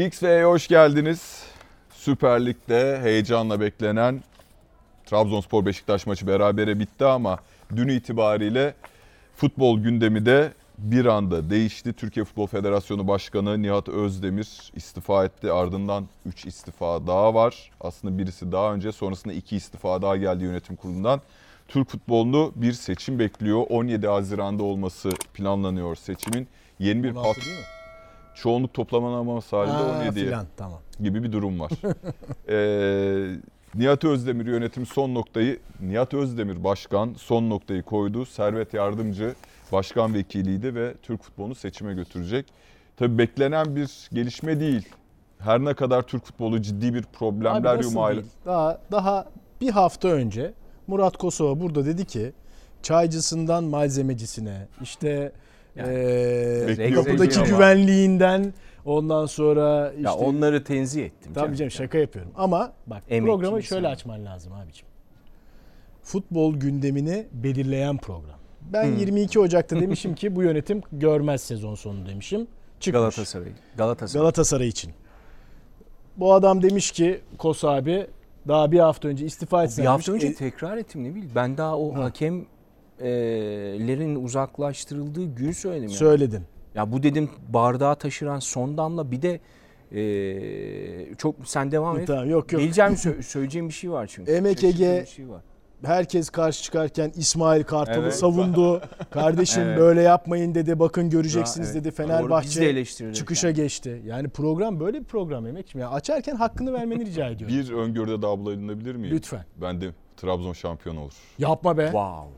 XV'ye hoş geldiniz. Süper Lig'de heyecanla beklenen Trabzonspor Beşiktaş maçı berabere bitti ama dün itibariyle futbol gündemi de bir anda değişti. Türkiye Futbol Federasyonu Başkanı Nihat Özdemir istifa etti. Ardından 3 istifa daha var. Aslında birisi daha önce sonrasında 2 istifa daha geldi yönetim kurulundan. Türk futbolunu bir seçim bekliyor. 17 Haziran'da olması planlanıyor seçimin. Yeni bir 16 pat- değil mi? Çoğunluk toplanaması halinde Ha, 17'ye filan, tamam. gibi bir durum var. ee, Nihat Özdemir yönetim son noktayı, Nihat Özdemir başkan son noktayı koydu. Servet Yardımcı başkan vekiliydi ve Türk futbolunu seçime götürecek. Tabii beklenen bir gelişme değil. Her ne kadar Türk futbolu ciddi bir problemler değil? Daha, daha bir hafta önce Murat Kosova burada dedi ki çaycısından malzemecisine işte Yani, eee, Bekliyor kapıdaki ama. güvenliğinden ondan sonra işte Ya onları tenzih ettim. Tabii canım şaka yapıyorum. Ama bak Emekçi programı şöyle açman lazım abiciğim. Futbol gündemini belirleyen program. Ben Hmm. 22 Ocak'ta demişim ki bu yönetim görmez sezon sonu demişim. Çıkmış. Galatasaray. Galatasaray. Galatasaray için. Bu adam demiş ki Kos abi daha bir hafta önce istifa etsin. bir hafta önce E, tekrar ettim ne bileyim. Ben daha o Ha. Hakemlerin uzaklaştırıldığı gün söyledim ya. söyledin. Ya bu dedim bardağı taşıran son damla bir de e, çok sen devam et. Tamam yok yok. Geleceğim sö- söyleyeceğim bir şey var çünkü. Emek Şaşırttığım Ege- bir şey var. Herkes karşı çıkarken İsmail Kartal'ı Evet. savundu. Kardeşim Evet. böyle yapmayın dedi. Bakın göreceksiniz Evet. dedi. Doğru, de Fenerbahçe eleştirilirken. çıkışa geçti. Yani program böyle bir program Emek'ciğim. Ya açarken hakkını vermeni rica ediyorum. Bir öngörüde daha bulunabilir miyim? Lütfen. Ben de Trabzon şampiyon olur. Yapma be. Wow.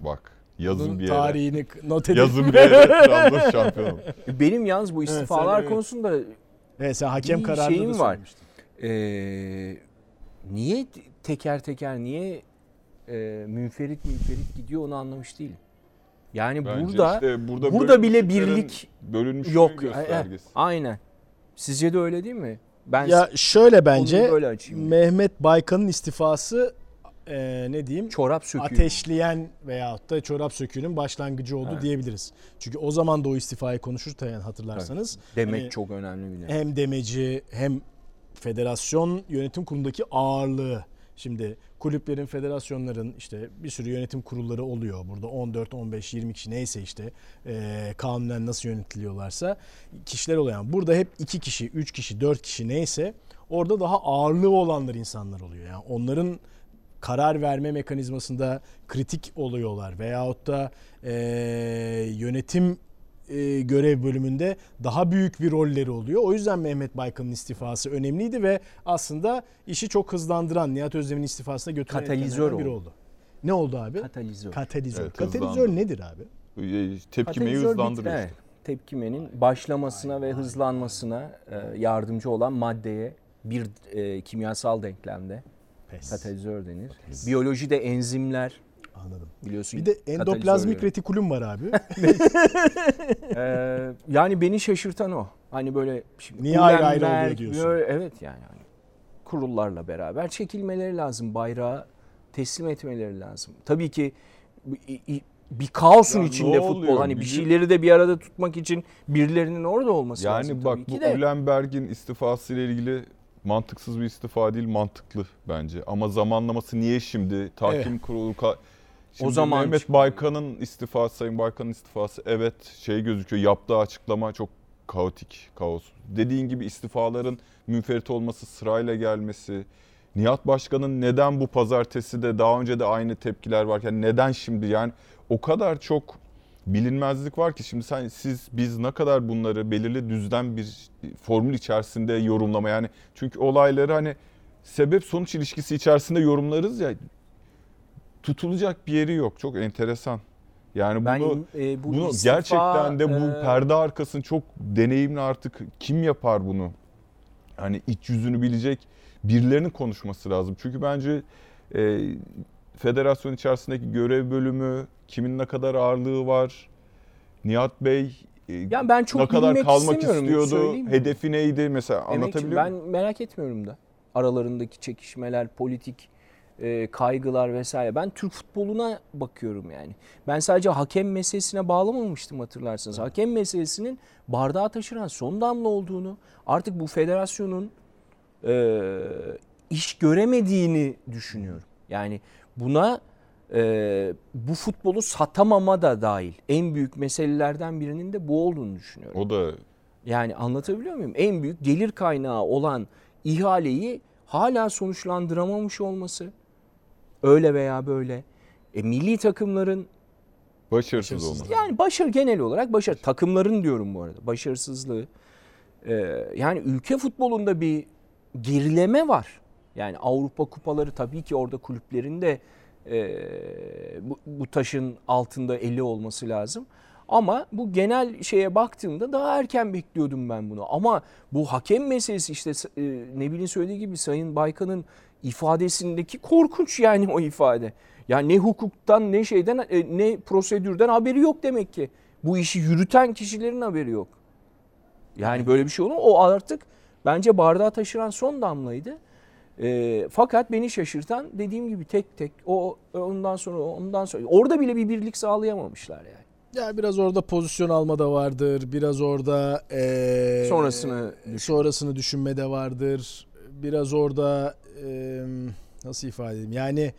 Bak yazın Bunun bir yere. tarihini not edin. Yazın bir yere Trabzon şampiyon olur. Benim yalnız bu istifalar evet. konusunda Evet sen hakem Bir kararını şeyim da var. söylemiştin. Ee, niye teker teker niye e, münferit münferit gidiyor onu anlamış değilim. Yani Bence burada işte burada, burada bile birlik yok. Göstergesi. Aynen. Sizce de öyle değil mi? Ben Ya şöyle bence. Mehmet Baykan'ın istifası e, ne diyeyim? çorap söküyor. ateşleyen veyahut da çorap söküğünün başlangıcı oldu Evet. diyebiliriz. Çünkü o zaman da o istifayı konuşurken hatırlarsanız Demek Hani- çok önemli bir hem demeci hem federasyon yönetim kurulundaki ağırlığı. Şimdi kulüplerin, federasyonların işte bir sürü yönetim kurulları oluyor. Burada 14, 15, 20 kişi neyse işte e, kanunen nasıl yönetiliyorlarsa kişiler oluyor. Yani burada hep 2 kişi, 3 kişi, 4 kişi neyse orada daha ağırlığı olanlar insanlar oluyor. Yani onların karar verme mekanizmasında kritik oluyorlar veyahut da e, yönetim e, görev bölümünde daha büyük bir rolleri oluyor. O yüzden Mehmet Baykan'ın istifası önemliydi ve aslında işi çok hızlandıran Nihat Özdemir'in istifasına götüren Katalizör biri oldu. Ne oldu abi? Katalizör. Katalizör. Evet, Katalizör hızlandı. nedir abi? E, Tepkimeyi hızlandırıyor. evet, tepkimenin başlamasına ve hızlanmasına e, yardımcı olan maddeye bir e, kimyasal denklemde Pes. katalizör denir. Biyolojide enzimler Anladım. biliyorsun. Bir de endoplazmik yani. retikulum var abi. Ee, yani beni şaşırtan o. Hani böyle şimdi Niye ayrı ayrı oluyor diyorsun? böyle- evet yani hani kurullarla beraber çekilmeleri lazım. Bayrağı teslim etmeleri lazım. Tabii ki bir- kaosun Ya içinde futbol oluyor? hani bir şeyleri de bir arada tutmak için birilerinin orada olması lazım. Yani bak tabii bu. Ulenberg'in istifası ile ilgili mantıksız bir istifa değil, mantıklı bence. Ama zamanlaması niye şimdi? Tahkim kurulu ka- Şimdi zaman Mehmet. Baykan'ın istifası, Sayın Baykan'ın istifası evet şey gözüküyor. Yaptığı açıklama çok kaotik, kaos. Dediğin gibi istifaların münferit olması, sırayla gelmesi, Nihat Başkan'ın neden bu pazartesi de daha önce de aynı tepkiler varken neden şimdi yani o kadar çok bilinmezlik var ki şimdi sen siz biz ne kadar bunları belirli düzden bir formül içerisinde yorumlama yani çünkü olayları hani sebep sonuç ilişkisi içerisinde yorumlarız ya tutulacak bir yeri yok. Çok enteresan. Yani ben bunu e, bu bunu istifa, gerçekten de bu e, perde arkasını çok deneyimli artık kim yapar bunu? Hani iç yüzünü bilecek birilerinin konuşması lazım. Çünkü bence e, federasyon içerisindeki görev bölümü, kimin ne kadar ağırlığı var, Nihat Bey e, yani ben çok ne kadar kalmak istiyordu, hedefi neydi mesela Emekçi, anlatabiliyor ben merak etmiyorum da. Aralarındaki çekişmeler, politik e, kaygılar vesaire. Ben Türk futboluna bakıyorum yani. Ben sadece hakem meselesine bağlamamıştım hatırlarsınız. Hakem meselesinin bardağı taşıran son damla olduğunu, artık bu federasyonun e, iş göremediğini düşünüyorum. Yani buna e, bu futbolu satamama da dahil. En büyük meselelerden birinin de bu olduğunu düşünüyorum. O da Yani anlatabiliyor muyum? En büyük gelir kaynağı olan ihaleyi hala sonuçlandıramamış olması. Öyle veya böyle. E, milli takımların başarısız Başarısız. olması. yani başarı genel olarak başarı takımların diyorum bu arada başarısızlığı. e, yani ülke futbolunda bir gerileme var. Yani Avrupa kupaları tabii ki orada kulüplerin de e, bu, bu taşın altında eli olması lazım. Ama bu genel şeye baktığımda daha erken bekliyordum ben bunu. Ama bu hakem meselesi işte e, Nebil'in söylediği gibi Sayın Baykan'ın ifadesindeki korkunç yani o ifade. Yani ne hukuktan ne şeyden e, ne prosedürden haberi yok demek ki. Bu işi yürüten kişilerin haberi yok. Yani böyle bir şey olur? O artık bence bardağı taşıran son damlaydı. E, fakat beni şaşırtan dediğim gibi tek tek o ondan sonra ondan sonra orada bile bir birlik sağlayamamışlar yani. Ya biraz orada pozisyon alma da vardır. Biraz orada eee, Sonrasını düşün. sonrasını düşünme de vardır. Biraz orada eee, nasıl ifade edeyim? Yani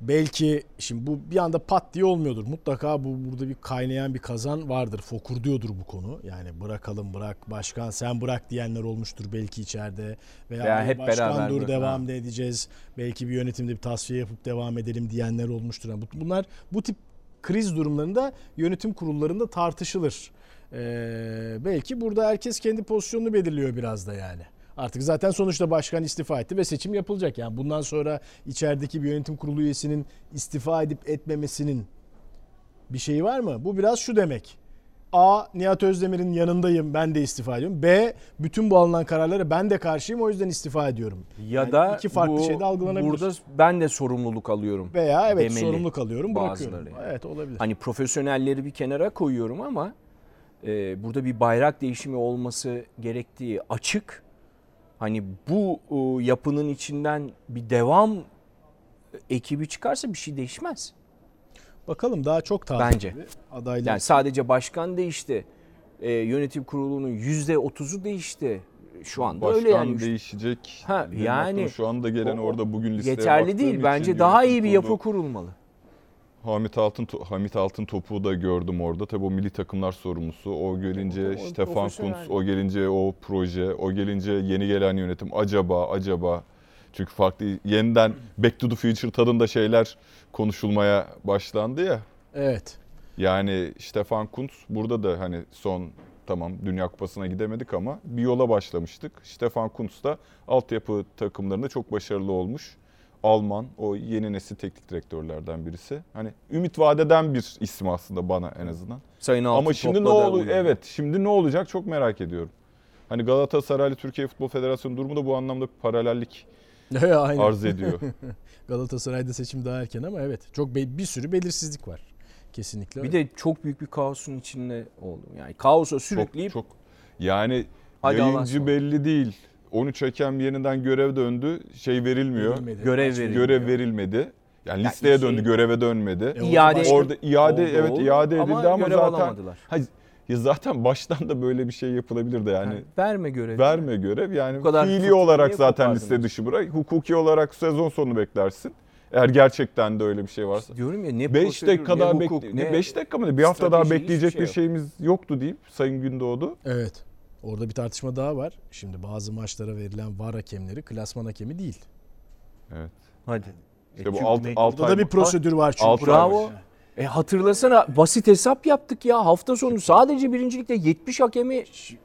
belki şimdi bu bir anda pat diye olmuyordur. Mutlaka bu burada bir kaynayan bir kazan vardır. Fokur diyordur bu konu. Yani bırakalım bırak başkan sen bırak diyenler olmuştur belki içeride veya, Veya "Hayır, hep başkan dur devam Ha. edeceğiz. Belki bir yönetimde bir tasfiye yapıp devam edelim diyenler olmuştur. Yani bu- bunlar bu tip kriz durumlarında yönetim kurullarında tartışılır. Ee, belki burada herkes kendi pozisyonunu belirliyor biraz da yani. Artık zaten sonuçta başkan istifa etti ve seçim yapılacak. Yani bundan sonra içerideki bir yönetim kurulu üyesinin istifa edip etmemesinin bir şeyi var mı? Bu biraz şu demek. A. Nihat Özdemir'in yanındayım ben de istifa ediyorum. B. Bütün bu alınan kararlara ben de karşıyım o yüzden istifa ediyorum. Ya Yani da iki farklı bu, şeyde algılanabilir. Burada ben de sorumluluk alıyorum. Veya evet demeli sorumluluk alıyorum bırakıyorum. bazıları yani. Evet olabilir. Hani profesyonelleri bir kenara koyuyorum ama e, burada bir bayrak değişimi olması gerektiği açık. Hani bu e, yapının içinden bir devam ekibi çıkarsa bir şey değişmez. Bakalım daha çok taze. Bence. Adaylar. Yani sadece başkan değişti. E, yönetim kurulunun yüzde otuzu değişti. Şu anda Başkan öyle yani. değişecek. Ha, yani şu anda gelen o- orada bugün listeye Yeterli değil. Bence daha iyi bir yapı kurulmalı. Hamit Altın Hamit Altın topu da gördüm orada. Tabii o milli takımlar sorumlusu. O gelince O- o Stefan. Kuntz, o gelince o proje, o gelince yeni gelen yönetim. Acaba, acaba. Çünkü farklı yeniden Back to the Future tadında şeyler konuşulmaya başlandı ya. Evet. Yani Stefan Kuntz burada da hani son tamam Dünya Kupası'na gidemedik ama bir yola başlamıştık. Stefan Kuntz da altyapı takımlarında çok başarılı olmuş. Alman, o yeni nesil teknik direktörlerden birisi. Hani ümit vadeden bir isim aslında bana en azından. Sayın Altın ama şimdi ne oluyor? Evet, şimdi ne olacak çok merak ediyorum. Hani Galatasaraylı Türkiye Futbol Federasyonu durumu da bu anlamda bir paralellik Aynen. arz ediyor. Galatasaray'da seçim daha erken ama evet. Çok be- bir sürü belirsizlik var. Kesinlikle. Bir de çok büyük bir kaosun içinde oldum. Yani kaosa sürükleyip Çok, çok yani Hadi yayıncı belli değil. 13 hakem yeniden görev döndü. Şey verilmiyor. Verilmedi. görev Maç- verilmiyor. Görev verilmedi. Yani Ya listeye iki- döndü, göreve dönmedi. E, İade başka- Orada iade oldu, evet oldu. iade edildi ama, görev zaten alamadılar. Hayır, ya zaten baştan da böyle bir şey yapılabilir de yani. Yani verme görevi. Verme görev yani Bu kadar fiili olarak zaten liste dışı bırak. Hukuki olarak sezon sonu beklersin. Eğer gerçekten de öyle bir şey varsa. Diyorum ya ne 5 prosedür, dakika ne daha hukuk, bekle ne 5 dakika mı? Bir hafta daha bekleyecek bir şey yok. şeyimiz yoktu deyip Sayın Gündoğdu. Evet. Orada bir tartışma daha var. Şimdi bazı maçlara verilen VAR hakemleri klasman hakemi değil. Evet. Hadi. İşte bu çünkü alt, Orada da bir prosedür var çünkü. Altı ay Bravo. başı. E hatırlasana basit hesap yaptık ya. Hafta sonu sadece birincilikte 70 hakemi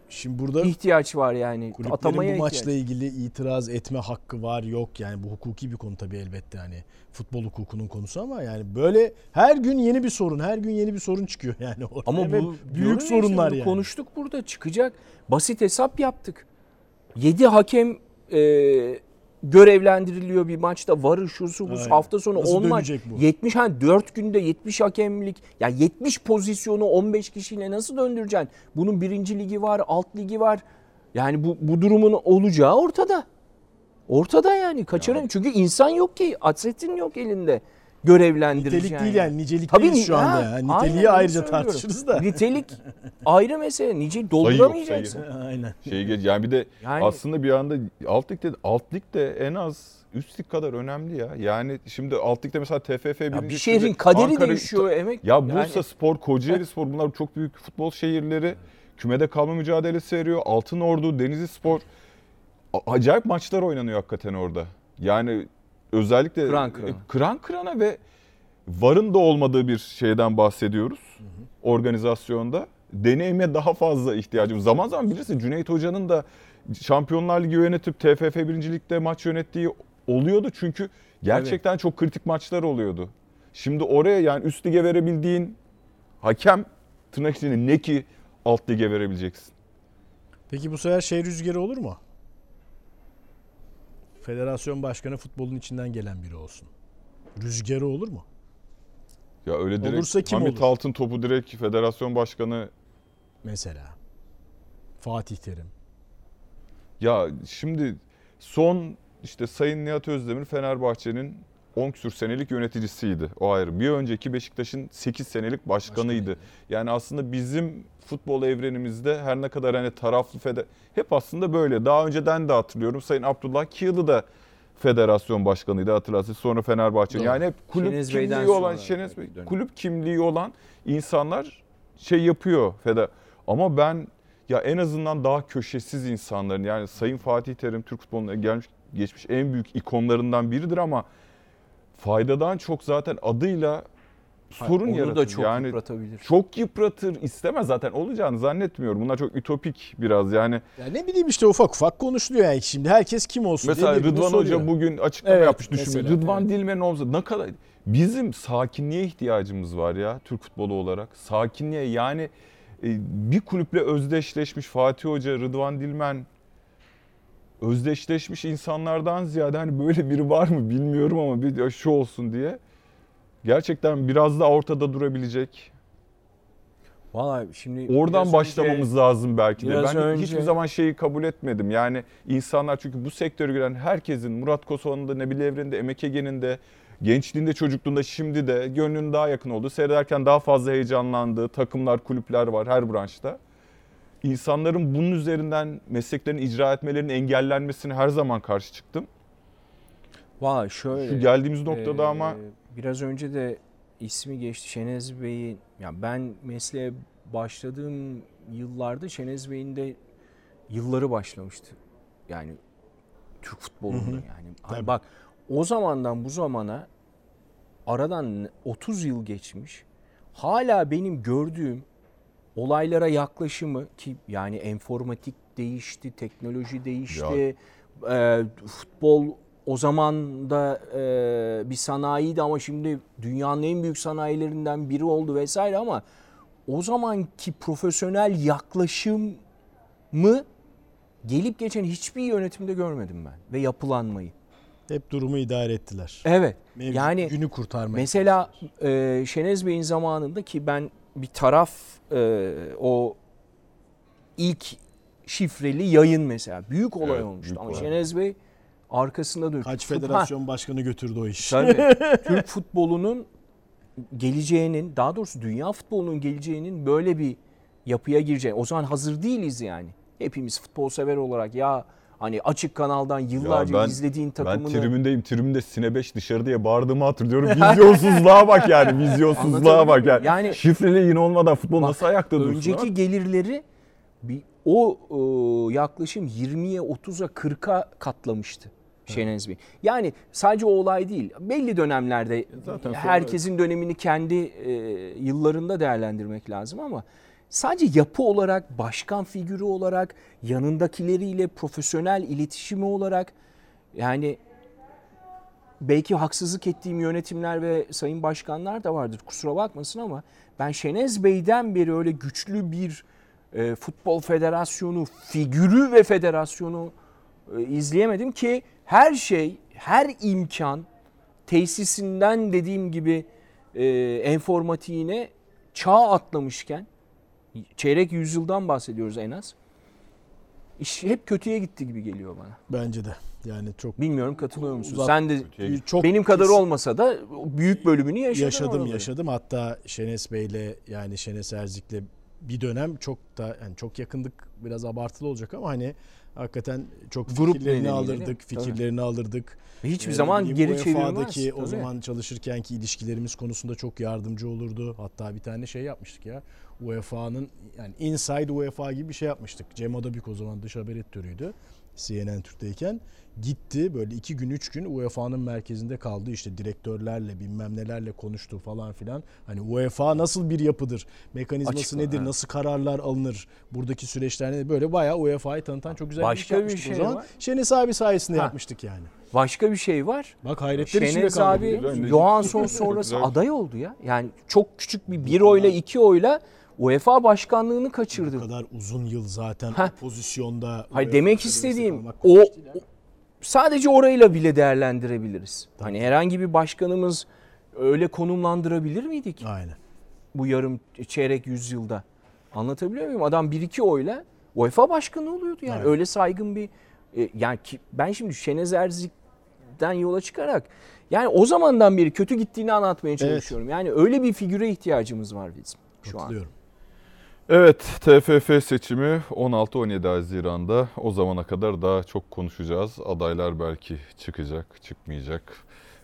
Şimdi burada ihtiyaç var yani. kulüplerin Atamaya bu maçla ihtiyaç. ilgili itiraz etme hakkı var yok. Yani bu hukuki bir konu tabii elbette hani futbol hukukunun konusu ama yani böyle her gün yeni bir sorun, her gün yeni bir sorun çıkıyor yani orada. Ama bu büyük sorunlar işte, yani. Konuştuk burada çıkacak. Basit hesap yaptık. 7 hakem e, görevlendiriliyor bir maçta. Varı şusu bu hafta sonu Nasıl 10 maç. bu? 70 hani 4 günde 70 hakemlik. Ya 70 pozisyonu 15 kişiyle nasıl döndüreceksin? Bunun birinci ligi var, alt ligi var. Yani bu, bu durumun olacağı ortada. Ortada yani kaçıramıyor. Çünkü insan yok ki. Atletin yok elinde. Görevlendirici Nitelik değil yani nicelik Tabii değil şu anda. ha, ya. aynen Niteliği ayrıca söylüyorum. tartışırız da. Nitelik ayrı mesele. Nice sayı. dolduramayacaksın. Aynen. Şey geç yani bir de Yani- aslında bir anda alt ligde alt lig de en az üst lig kadar önemli ya. Yani şimdi alt ligde mesela TFF birinci bir şehrin kaderi değişiyor emek. Ya Bursa Yani- Spor, Kocaeli Spor bunlar çok büyük futbol şehirleri. Kümede kalma mücadelesi veriyor. Altın Ordu, Denizli Spor. Acayip maçlar oynanıyor hakikaten orada. Yani özellikle Kıran kırana. e, kıran kırana ve varın da olmadığı bir şeyden bahsediyoruz. Organizasyonda. Deneyime daha fazla ihtiyacımız. Zaman zaman bilirsin Cüneyt Hoca'nın da Şampiyonlar Ligi yönetip TFF 1. Lig'de maç yönettiği oluyordu. Çünkü gerçekten çok kritik maçlar oluyordu. Şimdi oraya yani üst lige verebildiğin hakem tırnak içinde ne ki alt lige verebileceksin. Peki bu sefer şey rüzgarı olur mu? Federasyon başkanı futbolun içinden gelen biri olsun. Rüzgarı olur mu? Ya öyle direkt Olursa kim Hamit olur? Altın topu direkt federasyon başkanı Mesela. Fatih Terim. ya şimdi son işte Sayın Nihat Özdemir Fenerbahçe'nin 10 küsür senelik yöneticisiydi. O ayrı. Bir önceki Beşiktaş'ın 8 senelik başkanıydı. Yani aslında bizim futbol evrenimizde her ne kadar hani taraflı fede hep aslında böyle. Daha önceden de hatırlıyorum Sayın Abdullah Kiyılı da federasyon başkanıydı hatırlarsınız. Sonra Fenerbahçe. Doğru. Yani hep kulüp Şeniz Bey'den kimliği olan sonra Şeniz Bey, kulüp kimliği olan insanlar şey yapıyor feda. Ama ben ya en azından daha köşesiz insanların yani Sayın Fatih Terim Türk futboluna gelmiş geçmiş en büyük ikonlarından biridir ama faydadan çok zaten adıyla sorun Onu yaratır. da çok yani yıpratabilir. çok yıpratır istemez zaten olacağını zannetmiyorum. Bunlar çok ütopik biraz yani. Ya ne bileyim işte ufak ufak konuşuluyor yani şimdi herkes kim olsun Mesela diye Rıdvan soruyor. Hoca bugün açıklama Evet, yapmış düşünme. mesela, Rıdvan evet. Dilmen'in olsa ne kadar bizim sakinliğe ihtiyacımız var ya Türk futbolu olarak. Sakinliğe yani e, bir kulüple özdeşleşmiş Fatih Hoca, Rıdvan Dilmen özdeşleşmiş insanlardan ziyade hani böyle biri var mı bilmiyorum ama bir şu olsun diye. Gerçekten biraz daha ortada durabilecek. Vallahi şimdi Oradan başlamamız önce- lazım belki de. Ben önce- hiçbir zaman şeyi kabul etmedim. Yani insanlar çünkü bu sektöre giren herkesin Murat Kosova'nın da Nebil Evren'in de Emek Ege'nin de gençliğinde, çocukluğunda, şimdi de gönlünün daha yakın olduğu, seyrederken daha fazla heyecanlandığı takımlar, kulüpler var her branşta. İnsanların bunun üzerinden mesleklerini icra etmelerinin engellenmesine her zaman karşı çıktım. Valla şöyle. Şu geldiğimiz noktada Ee, ama biraz önce de ismi geçti Şenez Bey'in. Ya ben mesleğe başladığım yıllarda Şenez Bey'in de yılları başlamıştı. Yani Türk futbolunda Hı hı. yani. Hani Tabii. bak o zamandan bu zamana aradan 30 yıl geçmiş. Hala benim gördüğüm olaylara yaklaşımı ki yani enformatik değişti, teknoloji değişti. Ee, futbol o zaman da e, bir sanayiydi ama şimdi dünyanın en büyük sanayilerinden biri oldu vesaire ama o zamanki profesyonel yaklaşımı gelip geçen hiçbir yönetimde görmedim ben ve yapılanmayı. Hep durumu idare ettiler. Evet. Mevcut yani günü kurtarmaya. Mesela e, Şenez Bey'in zamanında ki ben bir taraf e, o ilk şifreli yayın mesela büyük olay Evet, olmuştu büyük ama olay. Şenez Bey arkasında durdu. Kaç federasyon başkanı götürdü o iş. Ha, tabii. Türk futbolunun geleceğinin daha doğrusu dünya futbolunun geleceğinin böyle bir yapıya gireceği. O zaman hazır değiliz yani. Hepimiz futbol sever olarak ya hani açık kanaldan yıllarca ben- izlediğin Ben takımını tribündeyim. Tribünde Sine 5 dışarı diye bağırdığımı hatırlıyorum. Vizyonsuzluğa bak yani. Vizyonsuzluğa bak yani. Yani- Şifreli yayın olmadan futbol Bak, nasıl ayakta dursun? önceki abi? gelirleri bir o e, yaklaşım 20'ye 30'a 40'a katlamıştı Şenez Bey. Yani sadece o olay değil. Belli dönemlerde Zaten sonra- herkesin dönemini kendi e, yıllarında değerlendirmek lazım ama sadece yapı olarak, başkan figürü olarak, yanındakileriyle profesyonel iletişimi olarak yani belki haksızlık ettiğim yönetimler ve sayın başkanlar da vardır kusura bakmasın ama ben Şenez Bey'den beri öyle güçlü bir e, futbol federasyonu figürü ve federasyonu e, izleyemedim ki her şey, her imkan tesisinden dediğim gibi e, informatiğine çağ atlamışken çeyrek yüzyıldan bahsediyoruz en az. İş hep kötüye gitti gibi geliyor bana. Bence de. Yani çok Bilmiyorum katılıyor musun? Uzat- Sen de çok benim kadar olmasa da büyük bölümünü yaşadın yaşadım oraları. yaşadım. Hatta Şenes Bey'le yani Şenes Erzik'le bir dönem çok da yani çok yakındık biraz abartılı olacak ama hani hakikaten çok Grup fikirlerini alırdık, tabii. fikirlerini alırdık. Ve Hiçbir Ee, zaman geri çevirmez. UEFA'daki o tabii. zaman çalışırkenki ilişkilerimiz konusunda çok yardımcı olurdu. Hatta bir tane şey yapmıştık ya. UEFA'nın yani Inside UEFA gibi bir şey yapmıştık. Cem Adabük o zaman dış haber editörüydü. CNN Türk'teyken gitti böyle iki gün üç gün UEFA'nın merkezinde kaldı işte direktörlerle bilmem nelerle konuştu falan filan. Hani UEFA nasıl bir yapıdır? Mekanizması Açıkla, nedir? evet. Nasıl kararlar alınır? Buradaki süreçler nedir? Böyle bayağı UEFA'yı tanıtan çok güzel Başka bir şey şey o zaman. var. Abi sayesinde Ha. yapmıştık yani. Başka bir şey var. Bak hayretler içinde Şenez kaldı. abi Johansson sonrası aday oldu ya. Yani çok küçük bir bir oyla iki oyla UEFA başkanlığını Bu kaçırdı. kadar uzun yıl zaten Heh. pozisyonda. Hayır demek istediğim o, o- sadece orayla bile değerlendirebiliriz. Hani herhangi bir başkanımız öyle konumlandırabilir miydik Aynen. bu yarım çeyrek yüzyılda? Anlatabiliyor muyum? Adam bir iki oyla UEFA başkanı oluyordu yani. Evet. Öyle saygın bir e, yani ki, ben şimdi Şenez Erzik'ten yola çıkarak yani o zamandan beri kötü gittiğini anlatmaya çalışıyorum. Yani öyle bir figüre ihtiyacımız var bizim şu an. Evet, TFF seçimi 16-17 Haziran'da. O zamana kadar daha çok konuşacağız. Adaylar belki çıkacak, çıkmayacak.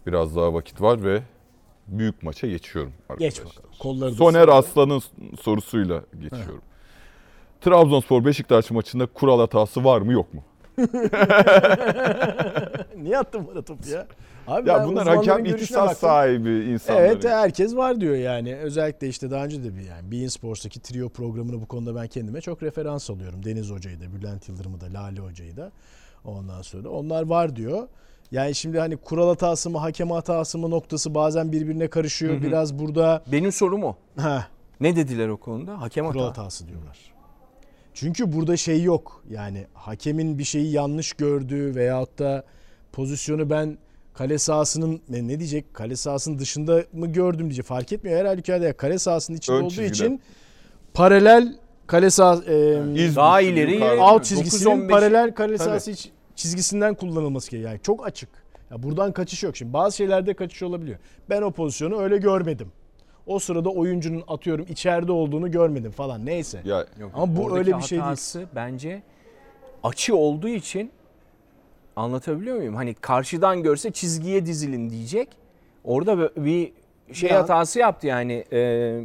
Biraz daha vakit var ve büyük maça geçiyorum arkadaşlar. Geç bakalım. Kolları Soner. Aslan'ın sorusuyla geçiyorum. Trabzonspor Beşiktaş maçında kural hatası var mı yok mu? Niye attın bana topu ya? Abi Ya bunlar hakem ihtisas sahibi insanlar. Evet herkes var diyor yani. Özellikle işte daha önce de bir yani Bein Sports'taki trio programını bu konuda ben kendime çok referans alıyorum. Deniz Hoca'yı da, Bülent Yıldırım'ı da, Lale Hoca'yı da. Ondan sonra onlar var diyor. Yani şimdi hani kural hatası mı, hakem hatası mı noktası bazen birbirine karışıyor. Biraz burada Benim sorum o. heh, Ne dediler o konuda? Hakem kural hata. hatası diyorlar. Çünkü burada şey yok. Yani hakemin bir şeyi yanlış gördüğü veyahut da pozisyonu ben kale sahasının ne, diyecek? Kale sahasının dışında mı gördüm diyecek. Fark etmiyor. Her halükarda ya kale sahasının içinde Ön olduğu çizgide. için paralel kale sahası e, İz Daha ileri alt 9-15 çizgisinin paralel kale sahası çizgisinden kullanılması gerekiyor. Yani çok açık. Ya buradan kaçış yok. Şimdi bazı şeylerde kaçış olabiliyor. Ben o pozisyonu öyle görmedim. O sırada oyuncunun atıyorum içeride olduğunu görmedim falan. Neyse. Ya Yok, Ama bu oradaki öyle bir şey değil. bence açı olduğu için anlatabiliyor muyum? Hani karşıdan görse çizgiye dizilin diyecek. Orada bir şey an- hatası yaptı yani. e,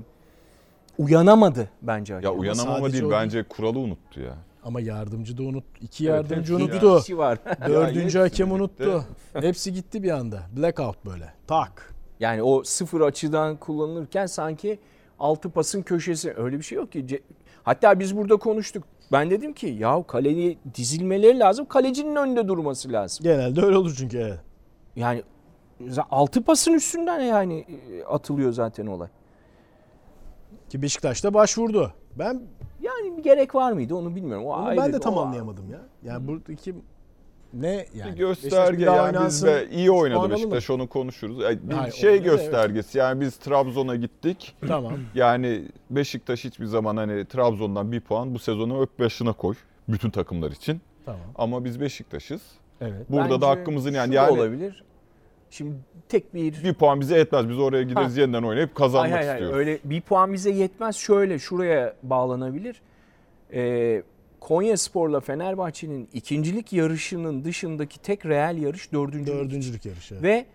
uyanamadı bence ya uyanamama sadece değil o bence kuralı unuttu ya. Ama yardımcı da unut. iki Evet, yardımcı hepsi unuttu. kişi var. Dördüncü hepsi hakem birlikte. unuttu. Hepsi gitti bir anda. Blackout böyle. Tak. Yani o sıfır açıdan kullanılırken sanki altı pasın köşesi öyle bir şey yok ki. Ce- Hatta biz burada konuştuk. Ben dedim ki ya kaleye dizilmeleri lazım. Kalecinin önünde durması lazım. Genelde öyle olur çünkü. Evet. Yani altı pasın üstünden yani e, atılıyor zaten olay. Ki Beşiktaş'ta başvurdu. Ben Yani bir gerek var mıydı onu bilmiyorum. O onu ayrı- ben de tam o- anlayamadım ya. Yani buradaki ne yani? bir Beşiktaş gösterge bir daha yani biz de iyi oynadı. Beşiktaş onu konuşuruz. Yani Bir Hayır, şey oynadı, evet. göstergesi yani biz Trabzon'a gittik. Tamam. Yani Beşiktaş hiçbir zaman hani Trabzon'dan bir puan bu sezonu öp başına koy bütün takımlar için. Tamam. Ama biz Beşiktaş'ız. Evet. Burada Bence da hakkımızın yani yani olabilir. Şimdi tek bir bir puan bize yetmez. Biz oraya gideriz yeniden oynayıp kazanmak Hayır, hayır, hayır. istiyoruz. öyle bir puan bize yetmez. Şöyle şuraya bağlanabilir. Ee, Konya Spor'la Fenerbahçe'nin ikincilik yarışının dışındaki tek reel yarış dördüncülük. Dördüncülük yarışı. evet. Ve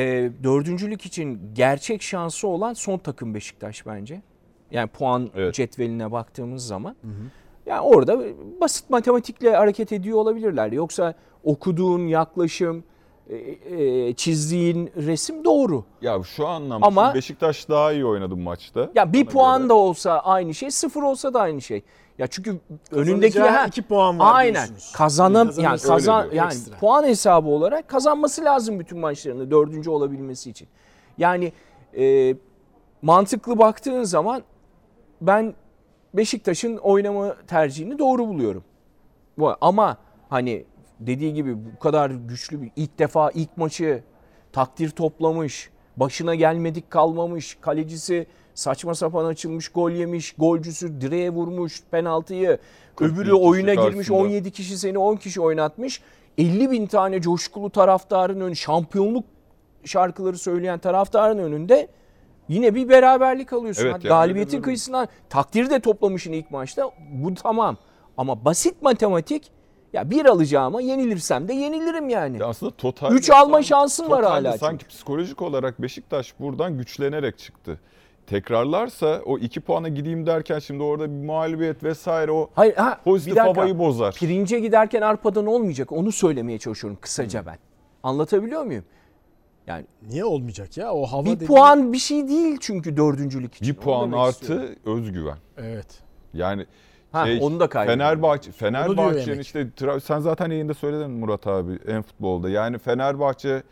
e, dördüncülük için gerçek şansı olan son takım Beşiktaş bence. Yani puan Evet. cetveline baktığımız zaman. Yani orada basit matematikle hareket ediyor olabilirler. Yoksa okuduğun yaklaşım, e, e, çizdiğin resim doğru. Ya şu anlamda Ama- Beşiktaş daha iyi oynadı bu maçta. Ya bir puan göre. da olsa aynı şey, sıfır olsa da aynı şey. Ya çünkü önündeki ha, iki puan var Aynen. diyorsunuz. Kazanam yani Kazanırsa kazan yani Ekstra. puan hesabı olarak kazanması lazım bütün maçlarını dördüncü olabilmesi için. Yani e, mantıklı baktığın zaman ben Beşiktaş'ın oynama tercihini doğru buluyorum. Bu- Ama hani dediği gibi bu kadar güçlü bir ilk defa ilk maçı takdir toplamış, başına gelmedik kalmamış, kalecisi saçma sapan açılmış, gol yemiş, golcüsü direğe vurmuş penaltıyı. 40 Öbürü oyuna girmiş, karşısında. 17 kişi seni 10 kişi oynatmış. 50 bin tane coşkulu taraftarın önü, şampiyonluk şarkıları söyleyen taraftarın önünde yine bir beraberlik alıyorsun. Evet, yani galibiyetin kıyısından takdiri de toplamışsın ilk maçta. Bu tamam. Ama basit matematik ya bir alacağıma yenilirsem de yenilirim yani. Ya aslında total Üç alma şansın var hala çünkü. Sanki psikolojik olarak Beşiktaş buradan güçlenerek çıktı. Tekrarlarsa o iki puana gideyim derken şimdi orada bir mağlubiyet vesaire o Hayır ha pozitif bir dakika. havayı bozar. Pirince giderken arpadan olmayacak. Onu söylemeye çalışıyorum kısaca ben. Anlatabiliyor muyum? Yani Niye olmayacak ya? O hava bir dediğin- puan bir şey değil çünkü dördüncülük için. Bir Onu puan demek artı istiyorum. özgüven. Evet. Yani Ha, şey, onu da kaybediyor. Fenerbahçe Fenerbahçe'nin işte Tra- sen zaten yayında söyledin Murat abi en futbolda. Yani Fenerbahçe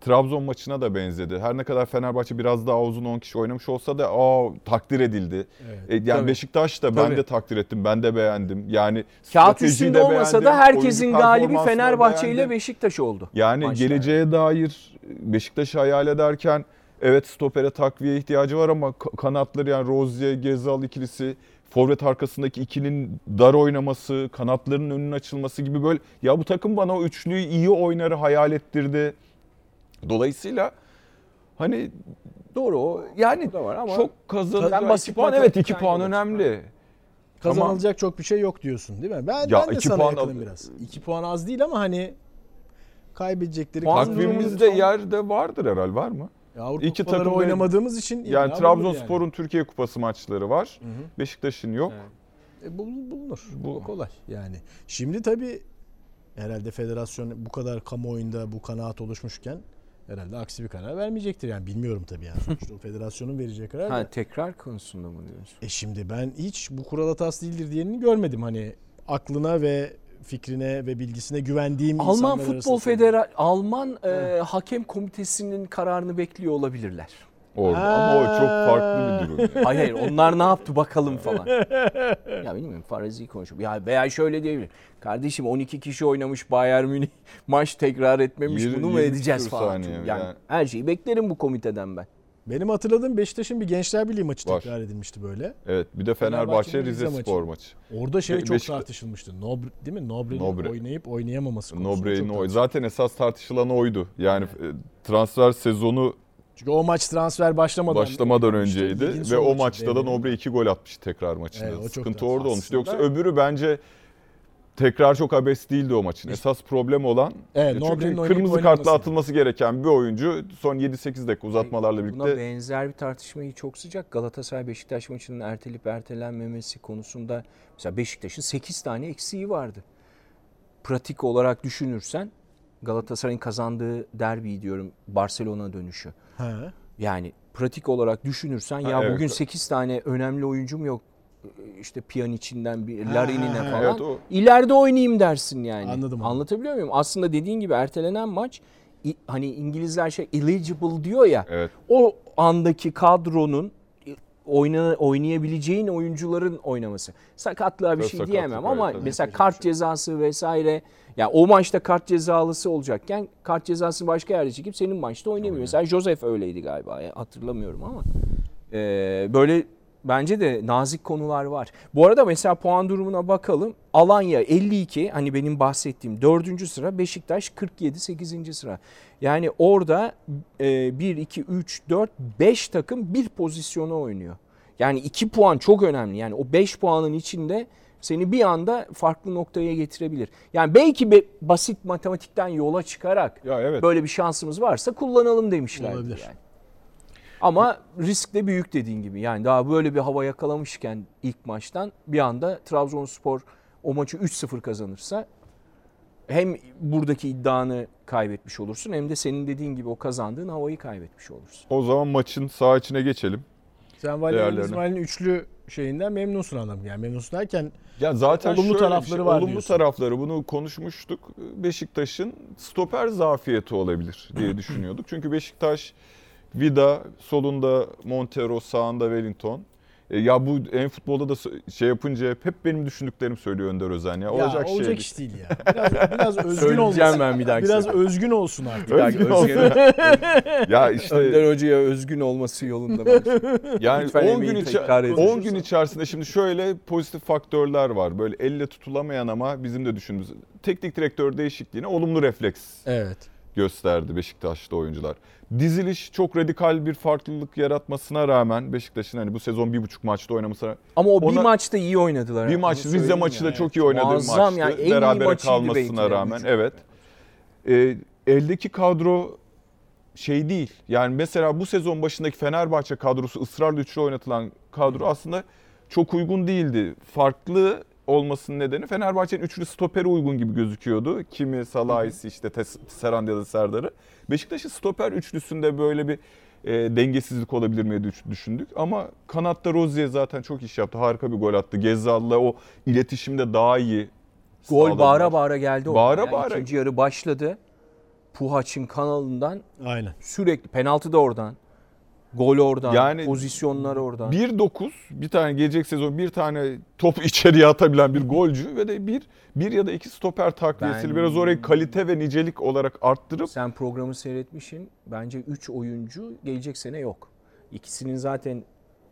Trabzon maçına da benzedi. Her ne kadar Fenerbahçe biraz daha uzun 10 kişi oynamış olsa da aa takdir edildi. Evet. E, yani Tabii. Beşiktaş da ben Tabii. de takdir ettim. Ben de beğendim. Yani Kağıt üstünde de olmasa da herkesin galibi Fenerbahçe ile. Beşiktaş oldu. Yani maçta. geleceğe dair Beşiktaş'ı hayal ederken evet stopere takviye ihtiyacı var ama ka- kanatları yani Rozier, Gezal ikilisi forvet arkasındaki ikinin dar oynaması, kanatların önünün açılması gibi böyle ya bu takım bana o üçlüyü iyi oynarı hayal ettirdi. Dolayısıyla hani Doğru o yani da var ama çok kazanacak basit puan evet iki matematikten puan yola önemli. Kazanılacak çok bir şey yok diyorsun değil mi? Ben, Ya ben de sana puan yakınım al- biraz. 2 puan az değil ama hani kaybedecekleri Takvimimizde durumunu- yerde vardır herhal var mı? Ya Avrupa İki takım oynamadığımız için Yani Trabzonspor'un bulunur Türkiye Kupası maçları var. yani. Hı hı. Beşiktaş'ın yok. Evet. E, bul- bulunur. Bu- Bu kolay yani. Şimdi tabii herhalde federasyon bu kadar kamuoyunda bu kanaat oluşmuşken herhalde aksi bir karar vermeyecektir. Yani bilmiyorum tabii yani. Sonuçta o federasyonun vereceği karar. ha, tekrar konusunda mı diyorsun? E şimdi ben hiç bu kural hatası değildir diyenini görmedim. Hani aklına ve fikrine ve bilgisine güvendiğim Alman Futbol. Federa Alman e, hakem komitesinin kararını bekliyor olabilirler. Orada Ha. ama o çok farklı bir durum. yani. Hayır hayır onlar ne yaptı bakalım falan. ya bilmiyorum farazi konuşuyor. Ya veya şöyle diyebilir. Kardeşim 12 kişi oynamış Bayern Münih maç tekrar etmemiş Yirmi- bunu mu edeceğiz falan. Yani, yani. her şeyi beklerim bu komiteden ben. Benim hatırladığım Beşiktaş'ın bir Gençler Birliği maçı Var. tekrar edilmişti böyle. Evet bir de Fenerbahçe Fenerbahçe'nin Rize Rize Spor maçı. Orada şey Be- çok Beşiktaş- tartışılmıştı. Nobre, değil mi? Nobre'nin Nobre. oynayıp oynayamaması konusunda Nobre'nin çok oy. Zaten esas tartışılan oydu. Yani e, transfer sezonu Çünkü o maç transfer başlamadan başlamadan önceydi ve o maçta da. Nobre iki gol atmıştı tekrar maçında. Evet, Sıkıntı da- orada olmuştu. Yoksa öbürü bence tekrar çok abes değildi o maçın. Esas problem olan Evet, e, çünkü kırmızı kartla atılması gereken bir oyuncu son 7-8 dakika uzatmalarla Buna birlikte benzer bir tartışmayı çok sıcak. Galatasaray Beşiktaş maçının ertelip ertelenmemesi konusunda mesela Beşiktaş'ın 8 tane eksiği vardı. Pratik olarak düşünürsen Galatasaray'ın kazandığı derbi diyorum Barcelona dönüşü. He. Yani pratik olarak düşünürsen Ha, ya evet. bugün 8 tane önemli oyuncum yok. İşte Pjanic'inden bir Ha, Larin'ine falan. Evet, o- İleride oynayayım dersin yani. Anladım. Anlatabiliyor muyum? Aslında dediğin gibi ertelenen maç hani İngilizler şey eligible diyor ya. evet O andaki kadronun oyna, oynayabileceğin oyuncuların oynaması. Sakatlığa bir şey sakatlık, diyemem ama evet, mesela kart cezası vesaire. Ya o maçta kart cezalısı olacakken kart cezası başka yerde çekip senin maçta oynayamıyor. Mesela Joseph öyleydi galiba hatırlamıyorum ama. Ee, böyle bence de nazik konular var. Bu arada mesela puan durumuna bakalım. Alanya 52 hani benim bahsettiğim 4. sıra Beşiktaş 47 8. sıra. Yani orada e, 1 2 3 4 5 takım bir pozisyona oynuyor. Yani 2 puan çok önemli. Yani o 5 puanın içinde seni bir anda farklı noktaya getirebilir. Yani belki be- basit matematikten yola çıkarak ya evet böyle bir şansımız varsa kullanalım demişler. Olabilir. Yani. Ama risk de büyük dediğin gibi. Yani daha böyle bir hava yakalamışken ilk maçtan bir anda Trabzonspor o maçı 3-0 kazanırsa hem buradaki iddianı kaybetmiş olursun hem de senin dediğin gibi o kazandığın havayı kaybetmiş olursun. o zaman maçın sağ içine geçelim. Sen Valerian. İsmail'in üçlü şeyinden memnunsun anladım. Yani memnunsun derken Ya zaten Olumlu tarafları şey, var Olumlu diyorsun. tarafları bunu konuşmuştuk. Beşiktaş'ın stoper zafiyeti olabilir diye düşünüyorduk. Çünkü Beşiktaş Vida solunda Montero, sağında Wellington. E, ya bu en futbolda da şey yapınca hep, benim düşündüklerimi söylüyor Önder Özen ya. Olacak, ya, şey olacak iş değil ya. Biraz, biraz özgün olmasın. ben bir dahaki Biraz sefer. özgün olsun artık. Özgün olsun. Özgür- Ya işte Önder Hoca'ya özgün olması yolunda yani Lütfen 10 emeği gün, içi- tekrar edin. 10 gün içerisinde şimdi şöyle pozitif faktörler var. Böyle elle tutulamayan ama bizim de düşündüğümüz teknik direktör değişikliğine olumlu refleks Evet. gösterdi Beşiktaşlı oyuncular. Diziliş çok radikal bir farklılık yaratmasına rağmen Beşiktaş'ın hani bu sezon bir buçuk maçta oynamasına Ama o bir Ona- maçta iyi oynadılar. bir maç Rize söyleyeyim maçı da yani. çok iyi oynadığı Muazzam maçtı. yani, en iyi Berabere maçıydı belki kalmasına rağmen evet. Ee, eldeki kadro şey değil. Yani mesela bu sezon başındaki Fenerbahçe kadrosu ısrarla üçlü oynatılan kadro aslında çok uygun değildi. Farklı olmasının nedeni Fenerbahçe'nin üçlü stoperi uygun gibi gözüküyordu. Kimi Salah'isi işte Tes- Serhan ya da Serdar'ı. Beşiktaş'ın stoper üçlüsünde böyle bir e, dengesizlik olabilir mi diye düş- düşündük. Ama kanatta Rozier zaten çok iş yaptı. Harika bir gol attı. Gezzal'la o iletişimde daha iyi Gol sağladılar. bağıra bağıra geldi. Bağıra. Yani bağıra. İkinci yarı başladı. Puhaç'ın kanalından Aynen. sürekli penaltı da oradan. Gol oradan. Yani pozisyonlar oradan. 1-9 bir tane gelecek sezon bir tane top içeriye atabilen bir golcü ve de bir bir ya da iki stoper takviyesiyle Ben- biraz orayı kalite ve nicelik olarak arttırıp Sen programı seyretmişsin. Bence 3 oyuncu gelecek sene yok. İkisinin zaten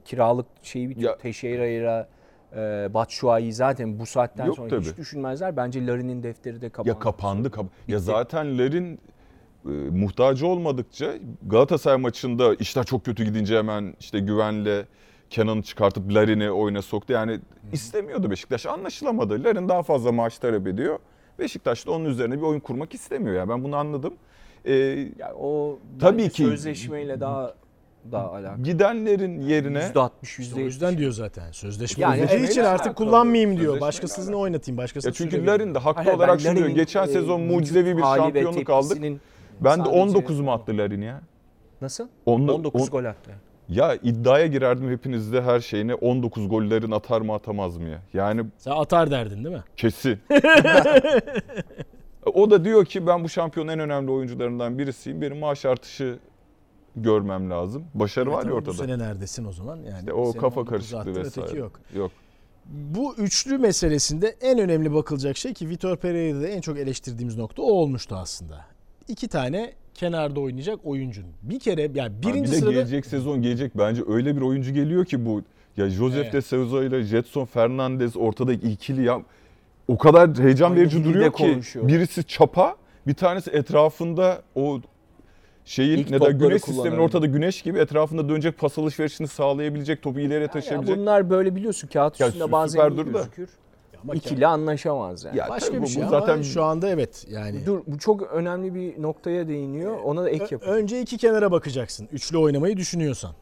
kiralık şeyi bitiyor. Ya- Teixeira'ya e, Batshuayi zaten bu saatten Yok sonra hiç tabii. düşünmezler. Bence Larin'in defteri de kapandı. ya kapandı. kap- ya zaten Larin e, muhtacı olmadıkça Galatasaray maçında işler çok kötü gidince hemen işte güvenle Kenan'ı çıkartıp Larin'i oyuna soktu. Yani istemiyordu Beşiktaş. Anlaşılamadı. Larin daha fazla maaş talep ediyor. Beşiktaş da onun üzerine bir oyun kurmak istemiyor. Yani ben bunu anladım. Ee, Ya o Tabii ki- sözleşmeyle daha daha alakalı. gidenlerin yerine %60 İşte o %70. yüzden diyor zaten. Sözleşme Yani yani, için artık alakalı. kullanmayayım diyor. Sözleşmeyle Başkasını alakalı. oynatayım. Başkasını Ya çünkü. Larin de haklı Hayır, olarak şunu diyor. Geçen e, sezon mucizevi bir şampiyonluk aldık. Ben de sadece- 19 mu attı Larin ya? Nasıl? Onla- 19 on- gol attı. Ya iddiaya girerdim hepinizde her şeyine 19 gollerin atar mı atamaz mı ya? Yani Sen atar derdin değil mi? kesin. o da diyor ki ben bu şampiyonun en önemli oyuncularından birisiyim. Benim maaş artışı görmem lazım. Başarı var Evet ya ama ortada. Bu sene neredesin o zaman? Yani İşte o kafa 19 karışıklığı vesaire. öteki yok. Yok. Bu üçlü meselesinde en önemli bakılacak şey ki Vitor Pereira'da en çok eleştirdiğimiz nokta o olmuştu aslında. İki tane kenarda oynayacak oyuncun. Bir kere yani birinci bir de sırada gelecek sezon gelecek bence öyle bir oyuncu geliyor ki bu ya Josef Evet. de Souza ile Jetson Fernandez ortadaki ikili ya o kadar heyecan Aynı verici duruyor ki konuşuyor. birisi çapa bir tanesi etrafında o şeyin İlk ne da güneş sistemin ortada güneş gibi etrafında dönecek pas alışverişini sağlayabilecek topu ileriye Ya taşıyabilecek. bunlar böyle biliyorsun kağıt Ya üstünde bazen süper iyi dur da. Ama İkili anlaşamaz yani. Ya başka bir bu- şey bu ama zaten- şu anda evet yani. Dur bu çok önemli bir noktaya değiniyor. Ona da ek yapalım. önce iki kenara bakacaksın. Üçlü oynamayı düşünüyorsan.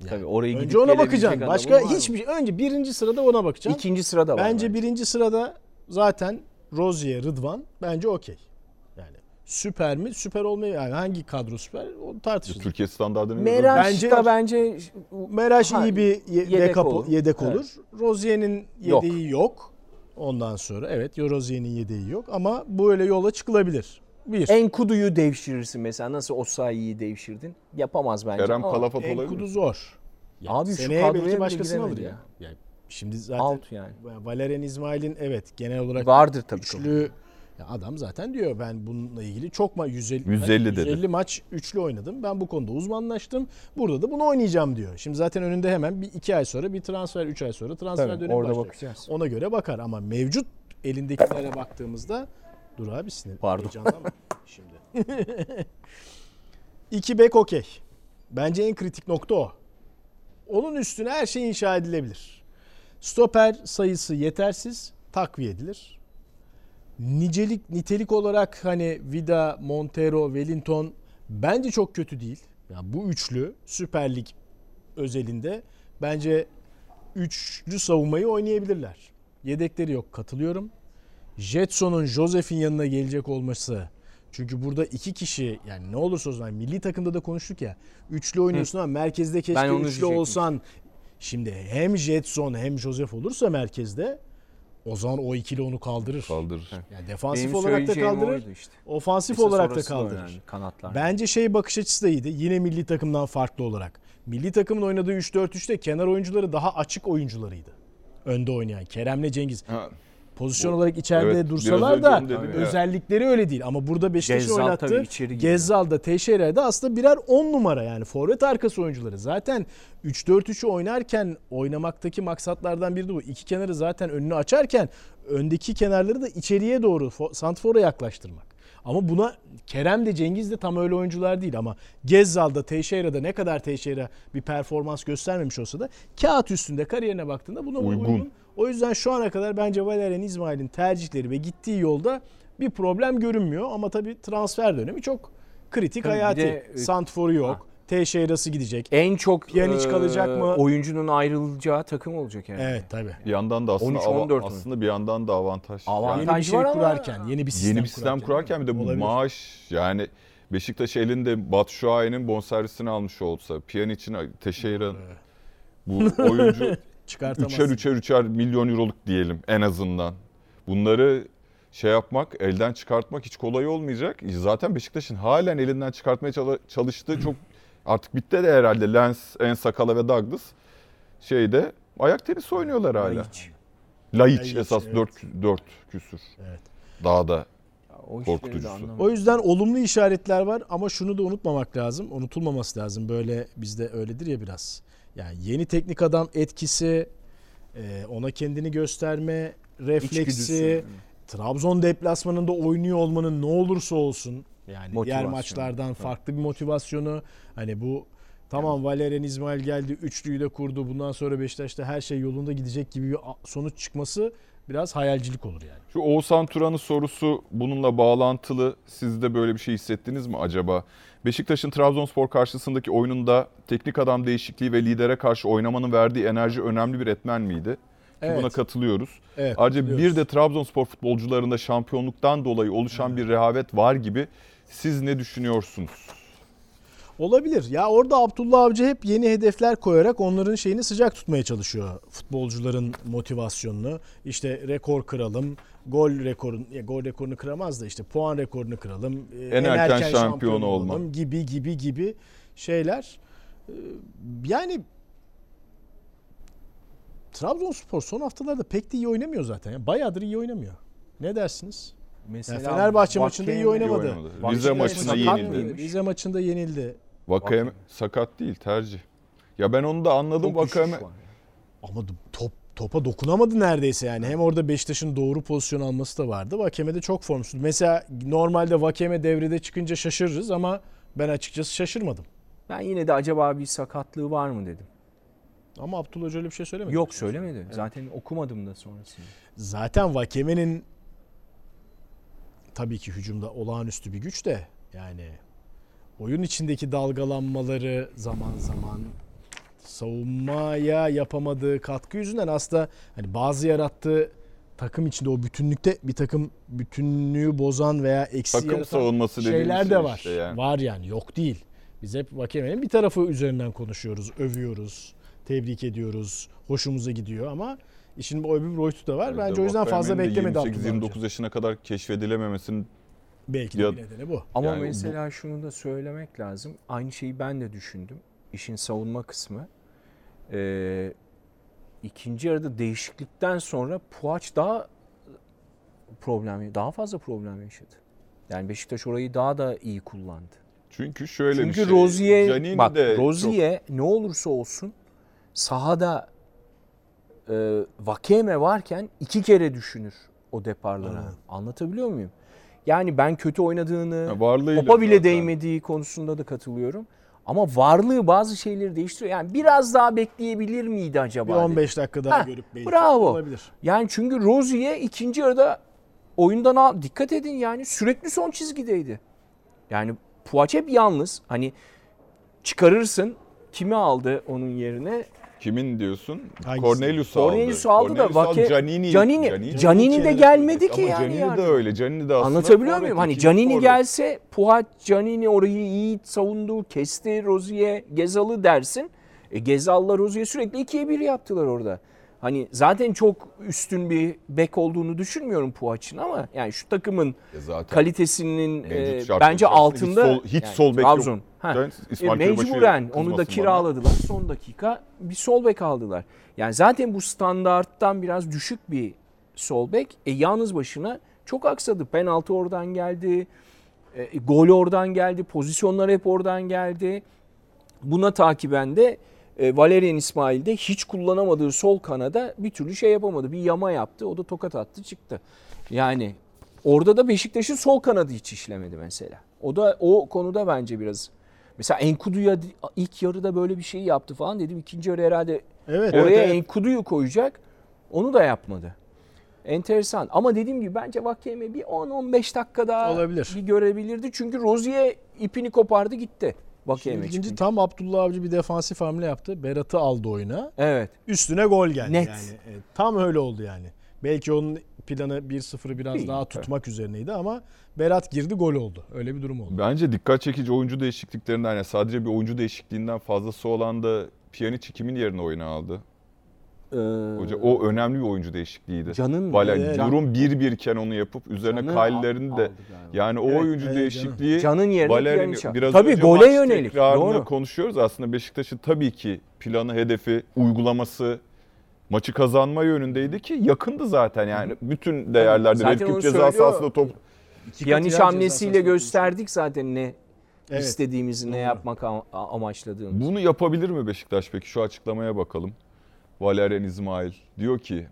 Yani Tabii oraya gidip önce ona gelebilecek bakacaksın. Başka hiçbir şey. Önce birinci sırada ona bakacaksın. İkinci sırada var. Bence birinci sırada zaten Rozier, Rıdvan bence okey. Yani süper mi? Süper olmayı yani hangi kadro süper? O tartışılır. Türkiye standartını Meraş Bence- da bence Meraş iyi bir ye- yedek olur. yedek Evet. olur. Rozier'in Yok. yedeği yok. Ondan sonra evet Rozier'in yedeği yok ama böyle yola çıkılabilir. Bir. Enkudu'yu devşirirsin mesela. Nasıl Osayi'yi devşirdin? Yapamaz bence. Kerem ama Kalafat olabilir Enkudu mi? zor. Ya Abi şu kadroya başkasını alır ya. ya. Yani şimdi zaten Out yani. Valerian İsmail'in evet genel olarak Vardır tabii çok. üçlü ya adam zaten diyor ben bununla ilgili çok ma 150 150 dedi. 150 maç üçlü oynadım. Ben bu konuda uzmanlaştım. Burada da bunu oynayacağım diyor. Şimdi zaten önünde hemen bir iki ay sonra bir transfer, üç ay sonra transfer Tabii, dönemi orada başlıyor. bakacağız. Ona göre bakar ama mevcut elindekilere baktığımızda dur abi sinir. Pardon. Şimdi. İki bek okey. Bence en kritik nokta o. Onun üstüne her şey inşa edilebilir. Stoper sayısı yetersiz, takviye edilir. Nicelik, nitelik olarak hani Vida, Montero, Wellington bence çok kötü değil. Yani bu üçlü Süper Lig özelinde bence üçlü savunmayı oynayabilirler. Yedekleri yok katılıyorum. Jetson'un Josef'in yanına gelecek olması çünkü burada iki kişi yani ne olursa olsun yani milli takımda da konuştuk ya. Üçlü oynuyorsun ama merkezde keşke Ben üçlü diyecektim. olsan. Şimdi hem Jetson hem Josef olursa merkezde o zaman o ikili onu kaldırır. Kaldırır. Yani defansif Benim olarak da kaldırır. işte. Ofansif Esas olarak da kaldırır. önemli, Kanatlar. Bence şey bakış açısı da iyiydi. Yine milli takımdan farklı olarak. milli takımın oynadığı 3-4-3'te kenar oyuncuları daha açık oyuncularıydı. Önde oynayan Kerem'le Cengiz. Ha, Pozisyon olarak içeride evet, dursalar da dedim özellikleri öyle değil. Ama burada Beşiktaş'ın Gezzal oynattığı tabii içeri giriyor. Gezzal'da Teixeira'da aslında birer 10 numara yani forvet arkası oyuncuları. Zaten 3-4-3'ü oynarken oynamaktaki maksatlardan biri de bu. İki kenarı zaten önünü açarken öndeki kenarları da içeriye doğru fo- Santfor'a yaklaştırmak. Ama buna Kerem de Cengiz de tam öyle oyuncular değil ama Gezzal'da Teixeira'da ne kadar Teixeira bir performans göstermemiş olsa da kağıt üstünde kariyerine baktığında buna uygun. Uygun. O yüzden şu ana kadar bence Valerian İsmail'in tercihleri ve gittiği yolda bir problem görünmüyor. Ama tabii transfer dönemi çok kritik Tabii hayati. de, e, Santfor'u yok. Ha. Teixeira'sı gidecek. En çok Pjanic e, kalacak mı? oyuncunun ayrılacağı takım olacak yani. Evet tabii. bir yandan da aslında 13-14 ava- mü? aslında bir yandan da avantaj. Avantaj. Yani Yeni bir şey var ama- kurarken, yeni bir sistem yeni bir sistem kurarken bir de bu Olabilir. maaş yani Beşiktaş elinde Batu Şuay'ın bonservisini almış olsa, Pjanic'in, Teixeira'nın bu oyuncu çıkartamaz. üçer üçer üçer milyon euroluk diyelim en azından. Bunları şey yapmak, elden çıkartmak hiç kolay olmayacak. Zaten Beşiktaş'ın halen elinden çıkartmaya çalıştığı çok artık bitti de herhalde Lens, Ensakala ve Douglas şeyde ayak tenisi oynuyorlar hala. Laiç Laiç, esas evet. 4 4 küsür. Evet. Daha da O Korkutucusu. O yüzden olumlu işaretler var ama şunu da unutmamak lazım. Unutulmaması lazım. Böyle bizde öyledir ya biraz. Yani yeni teknik adam etkisi, e, ona kendini gösterme refleksi, İçgüdüsü. Trabzon deplasmanında oynuyor olmanın ne olursa olsun yani diğer Motivasyon. maçlardan farklı bir motivasyonu hani bu tamam Valerian İsmail geldi üçlüyü de kurdu bundan sonra Beşiktaş'ta her şey yolunda gidecek gibi bir a- sonuç çıkması biraz hayalcilik olur yani. Şu Oğuzhan Turan'ın sorusu bununla bağlantılı. Siz de böyle bir şey hissettiniz mi acaba? Beşiktaş'ın Trabzonspor karşısındaki oyununda teknik adam değişikliği ve lidere karşı oynamanın verdiği enerji önemli bir etmen miydi? Evet. Buna katılıyoruz. Evet, Ayrıca katılıyoruz. bir de Trabzonspor futbolcularında şampiyonluktan dolayı oluşan bir rehavet var gibi. Siz ne düşünüyorsunuz? Olabilir. Ya orada Abdullah Avcı hep yeni hedefler koyarak onların şeyini sıcak tutmaya çalışıyor. Futbolcuların motivasyonunu. İşte rekor kıralım. Gol rekorun ya gol rekorunu kıramaz da işte puan rekorunu kıralım. e, En erken şampiyon olma. olalım gibi gibi gibi şeyler. Ee, Yani Trabzonspor son haftalarda pek de iyi oynamıyor zaten. Ya bayağıdır iyi oynamıyor. Ne dersiniz? Mesela Ya Fenerbahçe maçında iyi oynamadı. İyi. Bak Rize maçında yenildi. Rize maçında yenildi. Vakayeme. sakat değil tercih. Ya ben onu da anladım. Var. Ama top topa dokunamadı neredeyse yani. Hem orada Beşiktaş'ın doğru pozisyon alması da vardı. Vakeme de çok formsuz. Mesela normalde Vakeme devrede çıkınca şaşırırız ama ben açıkçası şaşırmadım. Ben yine de acaba bir sakatlığı var mı dedim. Ama Abdullah Hoca öyle bir şey söylemedi. Yok söylemedi. Zaten okumadım da sonrasında. Zaten Vakeme'nin tabii ki hücumda olağanüstü bir güç de yani oyun içindeki dalgalanmaları zaman zaman savunmaya yapamadığı katkı yüzünden aslında hani bazı yarattığı takım içinde o bütünlükte bir takım bütünlüğü bozan veya eksi takım savunması şeyler şey de var. işte yani. Var yani yok değil. Biz hep Vakeme'nin bir tarafı üzerinden konuşuyoruz, övüyoruz, tebrik ediyoruz, hoşumuza gidiyor ama işin bu öbür boyutu da var. Bence o yüzden fazla beklemedi Abdullah 28-29 Avcı. yaşına kadar keşfedilememesinin Belki de Ya- bir nedeni bu. Ama Yani bu- mesela şunu da söylemek lazım. Aynı şeyi ben de düşündüm. İşin savunma kısmı. Ee, ikinci yarıda değişiklikten sonra Puaç daha problem, daha fazla problem yaşadı. Yani Beşiktaş orayı daha da iyi kullandı. çünkü şöyle Çünkü bir şey. Rozier, Giannini bak de çok- Rozier ne olursa olsun sahada e, Vakeme varken iki kere düşünür o deparlara. Aynen. Anlatabiliyor muyum? Yani ben kötü oynadığını, Ya topa bile zaten. değmediği konusunda da katılıyorum. Ama varlığı bazı şeyleri değiştiriyor. Yani biraz daha bekleyebilir miydi Bir acaba? dedim. 15 dakika daha Ha, görüp belki bravo. olabilir. Yani çünkü Rozier ikinci yarıda oyundan al. Dikkat edin yani sürekli son çizgideydi. Yani Puaç hep yalnız. Hani çıkarırsın. Kimi aldı onun yerine? Kimin diyorsun? Hangisi? Cornelius aldı. Cornelius aldı da Vake- Giannini. Canini, Canini de gelmedi ki Ama yani. Canini de öyle. Canini de aslında Anlatabiliyor muyum? Hani Canini forvet. gelse Puhat Canini orayı iyi savundu, kesti Rozier, Gezal'ı dersin. E Gezal'la Rozier sürekli ikiye bir yaptılar orada. Hani zaten çok üstün bir bek olduğunu düşünmüyorum Puaç'ın ama yani şu takımın E zaten kalitesinin e, bence altında hiç sol, hiç yani sol bek Trabzon. yok. Ha. E, mecburen onu da bana. kiraladılar. Son dakika bir sol bek aldılar. Yani zaten bu standarttan biraz düşük bir sol bek. E, yalnız başına çok aksadı. Penaltı oradan geldi. E, gol oradan geldi. Pozisyonlar hep oradan geldi. Buna takiben de e, Valerian İsmail de hiç kullanamadığı sol kanada bir türlü şey yapamadı. Bir yama yaptı. O da tokat attı çıktı. Yani orada da Beşiktaş'ın sol kanadı hiç işlemedi mesela. O da o konuda bence biraz mesela Enkudu'ya ilk yarıda böyle bir şey yaptı falan dedim. İkinci yarı herhalde Evet. oraya evet, evet. Enkudu'yu koyacak. Onu da yapmadı. Enteresan. Ama dediğim gibi bence Vakeme bir 10-15 dakika daha Olabilir. bir görebilirdi. Çünkü Rozier ipini kopardı gitti. İkinci çıkınca. tam Abdullah Avcı bir defansif hamle yaptı. Berat'ı aldı oyuna. Evet. Üstüne gol geldi Net. yani. Evet, tam öyle oldu yani. Belki onun planı 1-0'ı biraz Değil, daha evet. tutmak üzerineydi ama Berat girdi gol oldu. Öyle bir durum oldu. Bence dikkat çekici oyuncu değişikliklerinden yani sadece bir oyuncu değişikliğinden fazlası olan da Pjanic kimin yerine oyuna aldı? Ee, Hoca o önemli bir oyuncu değişikliğiydi. Can'ın Valla Evet. durum 1-1 iken onu yapıp üzerine al- de yani o Evet, oyuncu evet, değişikliği Can'ın yerine Valerian biraz Tabii önce gole yönelik. Doğru. konuşuyoruz. Aslında Beşiktaş'ın tabii ki planı, hedefi, uygulaması maçı kazanma yönündeydi ki yakındı zaten yani. Bütün değerlerde Zaten Red onu Küp ceza sahasında top yer hamlesiyle gösterdik zaten ne Evet. istediğimizi, ne Doğru. yapmak am- amaçladığımızı. Bunu yapabilir mi Beşiktaş peki? Şu açıklamaya bakalım. Valerian İsmail diyor ki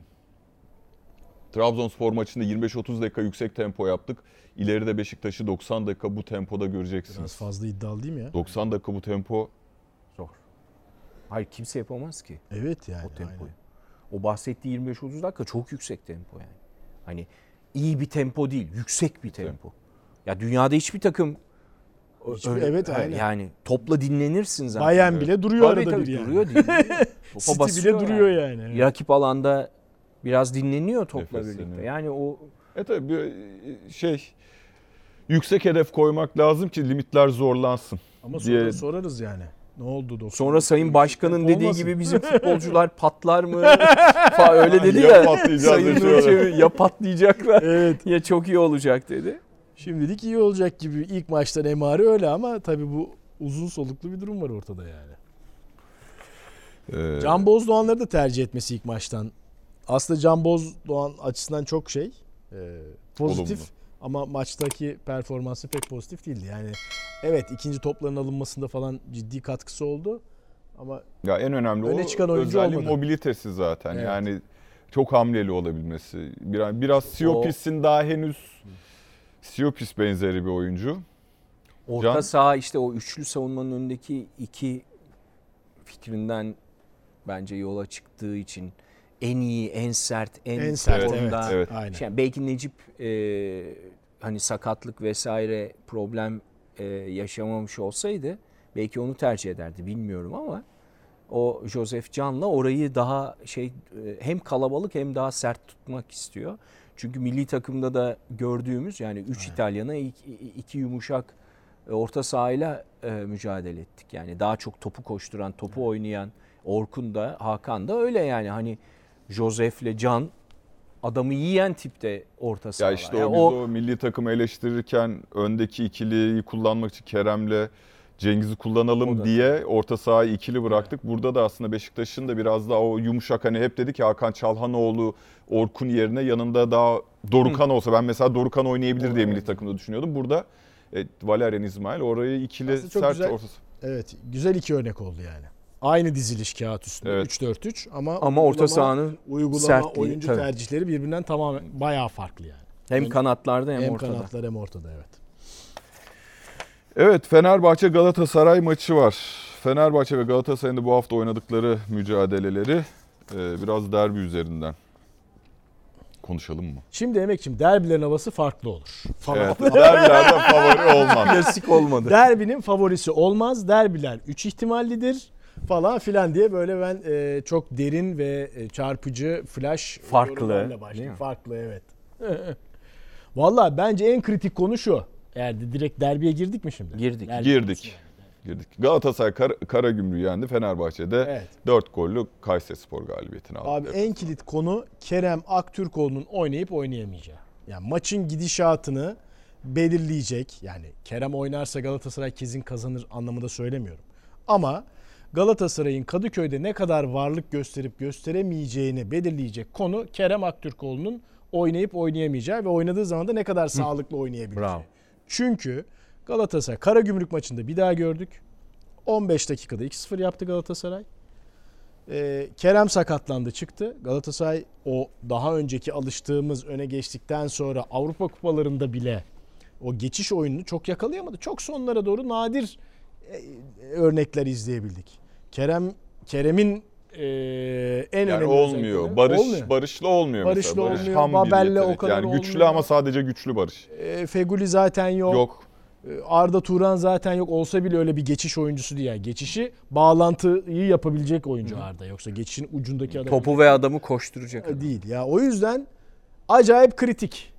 Trabzonspor maçında 25-30 dakika yüksek tempo yaptık. İleride Beşiktaş'ı 90 dakika bu tempoda göreceksiniz. Biraz fazla iddialı değil mi ya? 90 dakika bu tempo Zor. Hayır kimse yapamaz ki Evet yani. o tempoyu. aynen. O bahsettiği 25-30 dakika çok yüksek tempo yani. Hani iyi bir tempo değil, yüksek bir tempo. Ya dünyada hiçbir takım Hiçbir- evet, aynen. Yani topla dinlenirsin zaten. Bayern bile duruyor Tabii, arada tabii, bir yani. duruyor. Topa City bile duruyor yani. yani. evet. Rakip alanda biraz dinleniyor topla Nefesleniyor. birlikte. Yani o E tabii bir şey yüksek hedef koymak lazım ki limitler zorlansın. Ama diye- sonra sorarız yani. Ne oldu doktor? sonra Sayın Başkan'ın dediği gibi bizim futbolcular patlar mı? Öyle dedi Ya ya. Sayın. Nurçevi, ya patlayacaklar Evet. ya çok iyi olacak dedi. Şimdilik iyi olacak gibi ilk maçtan emari öyle ama tabii bu uzun soluklu bir durum var ortada yani. Ee, Can Bozdoğanları da tercih etmesi ilk maçtan. Aslında Can Bozdoğan açısından çok şey e, pozitif Olumlu. ama maçtaki performansı pek pozitif değildi. Yani evet ikinci topların alınmasında falan ciddi katkısı oldu ama Ya en önemli Öne o çıkan oyuncu özelliği olmadı. mobilitesi zaten. Evet. Yani çok hamleli olabilmesi. Biraz biraz Siopis'in daha henüz Siopis benzeri bir oyuncu. Orta Can- saha işte o üçlü savunmanın önündeki iki fikrinden bence yola çıktığı için en iyi, en sert, en, en sert evet. formda. Evet. Aynen. Yani belki Necip e, hani sakatlık vesaire problem e, yaşamamış olsaydı belki onu tercih ederdi bilmiyorum ama o Joseph Can'la orayı daha şey e, hem kalabalık hem daha sert tutmak istiyor. Çünkü milli takımda da gördüğümüz yani 3 İtalyan'a 2 yumuşak e, orta sahayla e, mücadele ettik. Yani daha çok topu koşturan, topu oynayan Orkun da Hakan da öyle yani hani Joseph'le Can adamı yiyen tipte orta Ya sahalar. işte o, Yani biz o, milli takımı eleştirirken öndeki ikiliyi kullanmak için Kerem'le Cengiz'i O kullanalım da- diye orta sahayı ikili bıraktık. Burada da aslında Beşiktaş'ın da biraz daha o yumuşak hani hep dedik ki Hakan Çalhanoğlu Orkun yerine yanında daha Dorukan olsa ben mesela Dorukan oynayabilir diye milli takımda düşünüyordum. Burada e, Valerian İsmail orayı ikili Aslında çok sert güzel- orta Evet güzel iki örnek oldu yani. Aynı diziliş kağıt üstünde Evet. 3-4-3 ama ama orta uygulama- sahanın uygulama sertliği, oyuncu tabii. tercihleri birbirinden tamamen bayağı farklı yani. hem kanatlarda hem, Hem, ortada. kanatlar hem ortada evet. Evet Fenerbahçe Galatasaray maçı var. Fenerbahçe ve Galatasaray'ın da bu hafta oynadıkları mücadeleleri e, biraz derbi üzerinden konuşalım mı? Şimdi emekçim derbilerin havası farklı olur. Evet, derbilerde favori olmaz. Klasik olmadı. Derbinin favorisi olmaz. Derbiler 3 ihtimallidir falan filan diye böyle ben e, çok derin ve e, çarpıcı flash Farklı? Farklı evet. Valla bence en kritik konu şu. Eğer de direkt derbiye girdik mi şimdi? Girdik. Derbi- Girdik. girdik. Galatasaray Kar Karagümrük'ü yendi. Fenerbahçe'de Evet. 4 gollü Kayserispor galibiyetini aldı. Abi en kilit konu Kerem Aktürkoğlu'nun oynayıp oynayamayacağı. Yani maçın gidişatını belirleyecek. Yani Kerem oynarsa Galatasaray kesin kazanır anlamında söylemiyorum. Ama Galatasaray'ın Kadıköy'de ne kadar varlık gösterip gösteremeyeceğini belirleyecek konu Kerem Aktürkoğlu'nun oynayıp oynayamayacağı ve oynadığı zaman da ne kadar sağlıklı oynayabileceği. Bravo. Çünkü Galatasaray Karagümrük maçında bir daha gördük. 15 dakikada 2-0 yaptı Galatasaray. Ee, Kerem sakatlandı çıktı. Galatasaray o daha önceki alıştığımız öne geçtikten sonra Avrupa kupalarında bile o geçiş oyununu çok yakalayamadı. Çok sonlara doğru nadir e, örnekler izleyebildik. Kerem Kerem'in e, en Yani önemli olmuyor. özellikleri- Barış olmuyor. Barış'la olmuyor Barış'la mesela. Barış olmuyor, ham bir Babel'le o kadar Yani güçlü olmuyor. ama sadece güçlü Barış. E, Feguli zaten yok. Yok. E, Arda Turan zaten yok. Olsa bile öyle bir geçiş oyuncusu değil. Yani geçişi bağlantıyı yapabilecek oyuncu Arda. Yoksa geçişin ucundaki adam Topu ve adamı koşturacak. adam. değil. Ya o yüzden acayip kritik.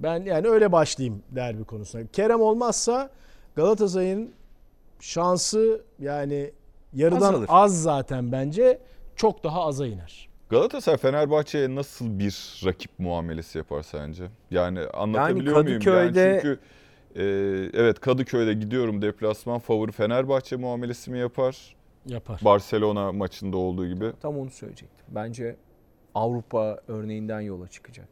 Ben yani öyle başlayayım derbi konusuna. Kerem olmazsa Galatasaray'ın şansı yani yarıdan Azalır. az zaten bence çok daha aza iner. Galatasaray Fenerbahçe'ye nasıl bir rakip muamelesi yapar sence? Yani anlatabiliyor muyum? Kadıköy'de- Yani çünkü e, evet Kadıköy'de gidiyorum deplasman favori Fenerbahçe muamelesi mi yapar? Yapar. Barcelona maçında olduğu gibi. Tam onu söyleyecektim. Bence Avrupa örneğinden yola çıkacak.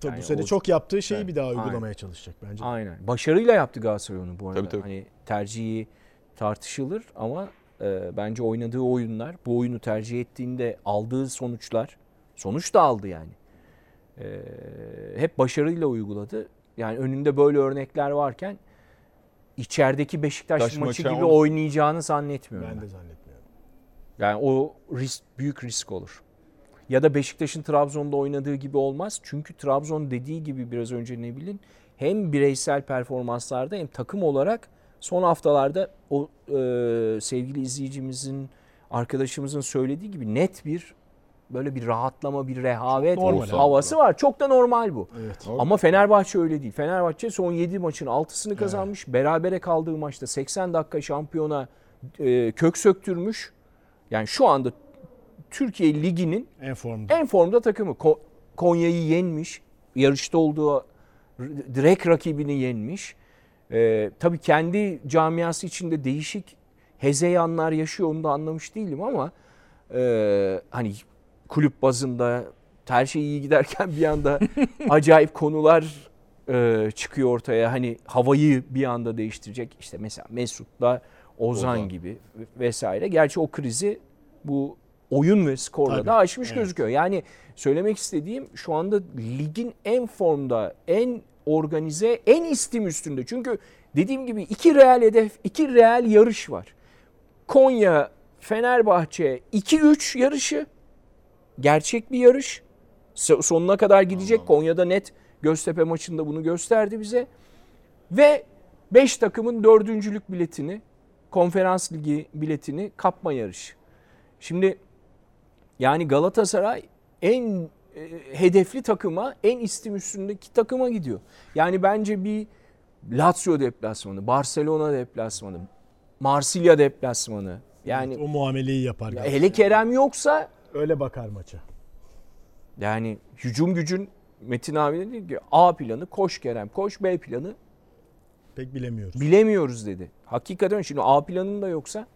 Tabii Yani bu sene o- çok yaptığı şeyi Evet, bir daha aynen. uygulamaya çalışacak bence. Aynen. Başarıyla yaptı Galatasaray onu bu arada. Tabii, tabii. Hani tercihi tartışılır ama e, bence oynadığı oyunlar, bu oyunu tercih ettiğinde aldığı sonuçlar, sonuç da aldı yani. E, hep başarıyla uyguladı. Yani önünde böyle örnekler varken içerideki Beşiktaş Beşiktaş maçı maçı gibi ama- oynayacağını zannetmiyorum. Ben ben. de zannetmiyorum. Yani o risk büyük risk olur. Ya da Beşiktaş'ın Trabzon'da oynadığı gibi olmaz. Çünkü Trabzon dediği gibi biraz önce ne bilin hem bireysel performanslarda hem takım olarak son haftalarda o e, sevgili izleyicimizin arkadaşımızın söylediği gibi net bir böyle bir rahatlama, bir rehavet normal havası var. Çok da normal bu. Evet. Ama Fenerbahçe öyle değil. Fenerbahçe son 7 maçın 6'sını kazanmış. Berabere kaldığı maçta 80 dakika şampiyona e, kök söktürmüş. Yani şu anda Türkiye Ligi'nin En formda. en formda takımı. Ko- Konya'yı yenmiş. Yarışta olduğu direkt rakibini yenmiş. E, tabii kendi camiası içinde değişik hezeyanlar yaşıyor onu da anlamış değilim ama e, hani kulüp bazında her şey iyi giderken bir anda acayip konular e, çıkıyor ortaya. Hani havayı bir anda değiştirecek. İşte mesela Mesut'la Ozan, Ozan. gibi vesaire. Gerçi o krizi bu oyun ve skorla Tabii, da aşmış evet. gözüküyor. Yani söylemek istediğim şu anda ligin en formda, en organize, en istim üstünde. Çünkü dediğim gibi iki real hedef, iki real yarış var. Konya, Fenerbahçe 2-3 yarışı. Gerçek bir yarış. So- Sonuna kadar gidecek. Konya'da net Göztepe maçında bunu gösterdi bize. Ve 5 takımın dördüncülük biletini, konferans ligi biletini kapma yarışı. Şimdi yani Galatasaray en e, hedefli takıma, en istim üstündeki takıma gidiyor. Yani bence bir Lazio deplasmanı, Barcelona deplasmanı, Marsilya deplasmanı. Yani o muameleyi yapar. Galatasaray. hele Kerem yoksa Öyle bakar maça. yani hücum gücün Metin abi dedi ki A planı koş Kerem koş B planı Pek bilemiyoruz. bilemiyoruz dedi. Hakikaten şimdi A planın da yoksa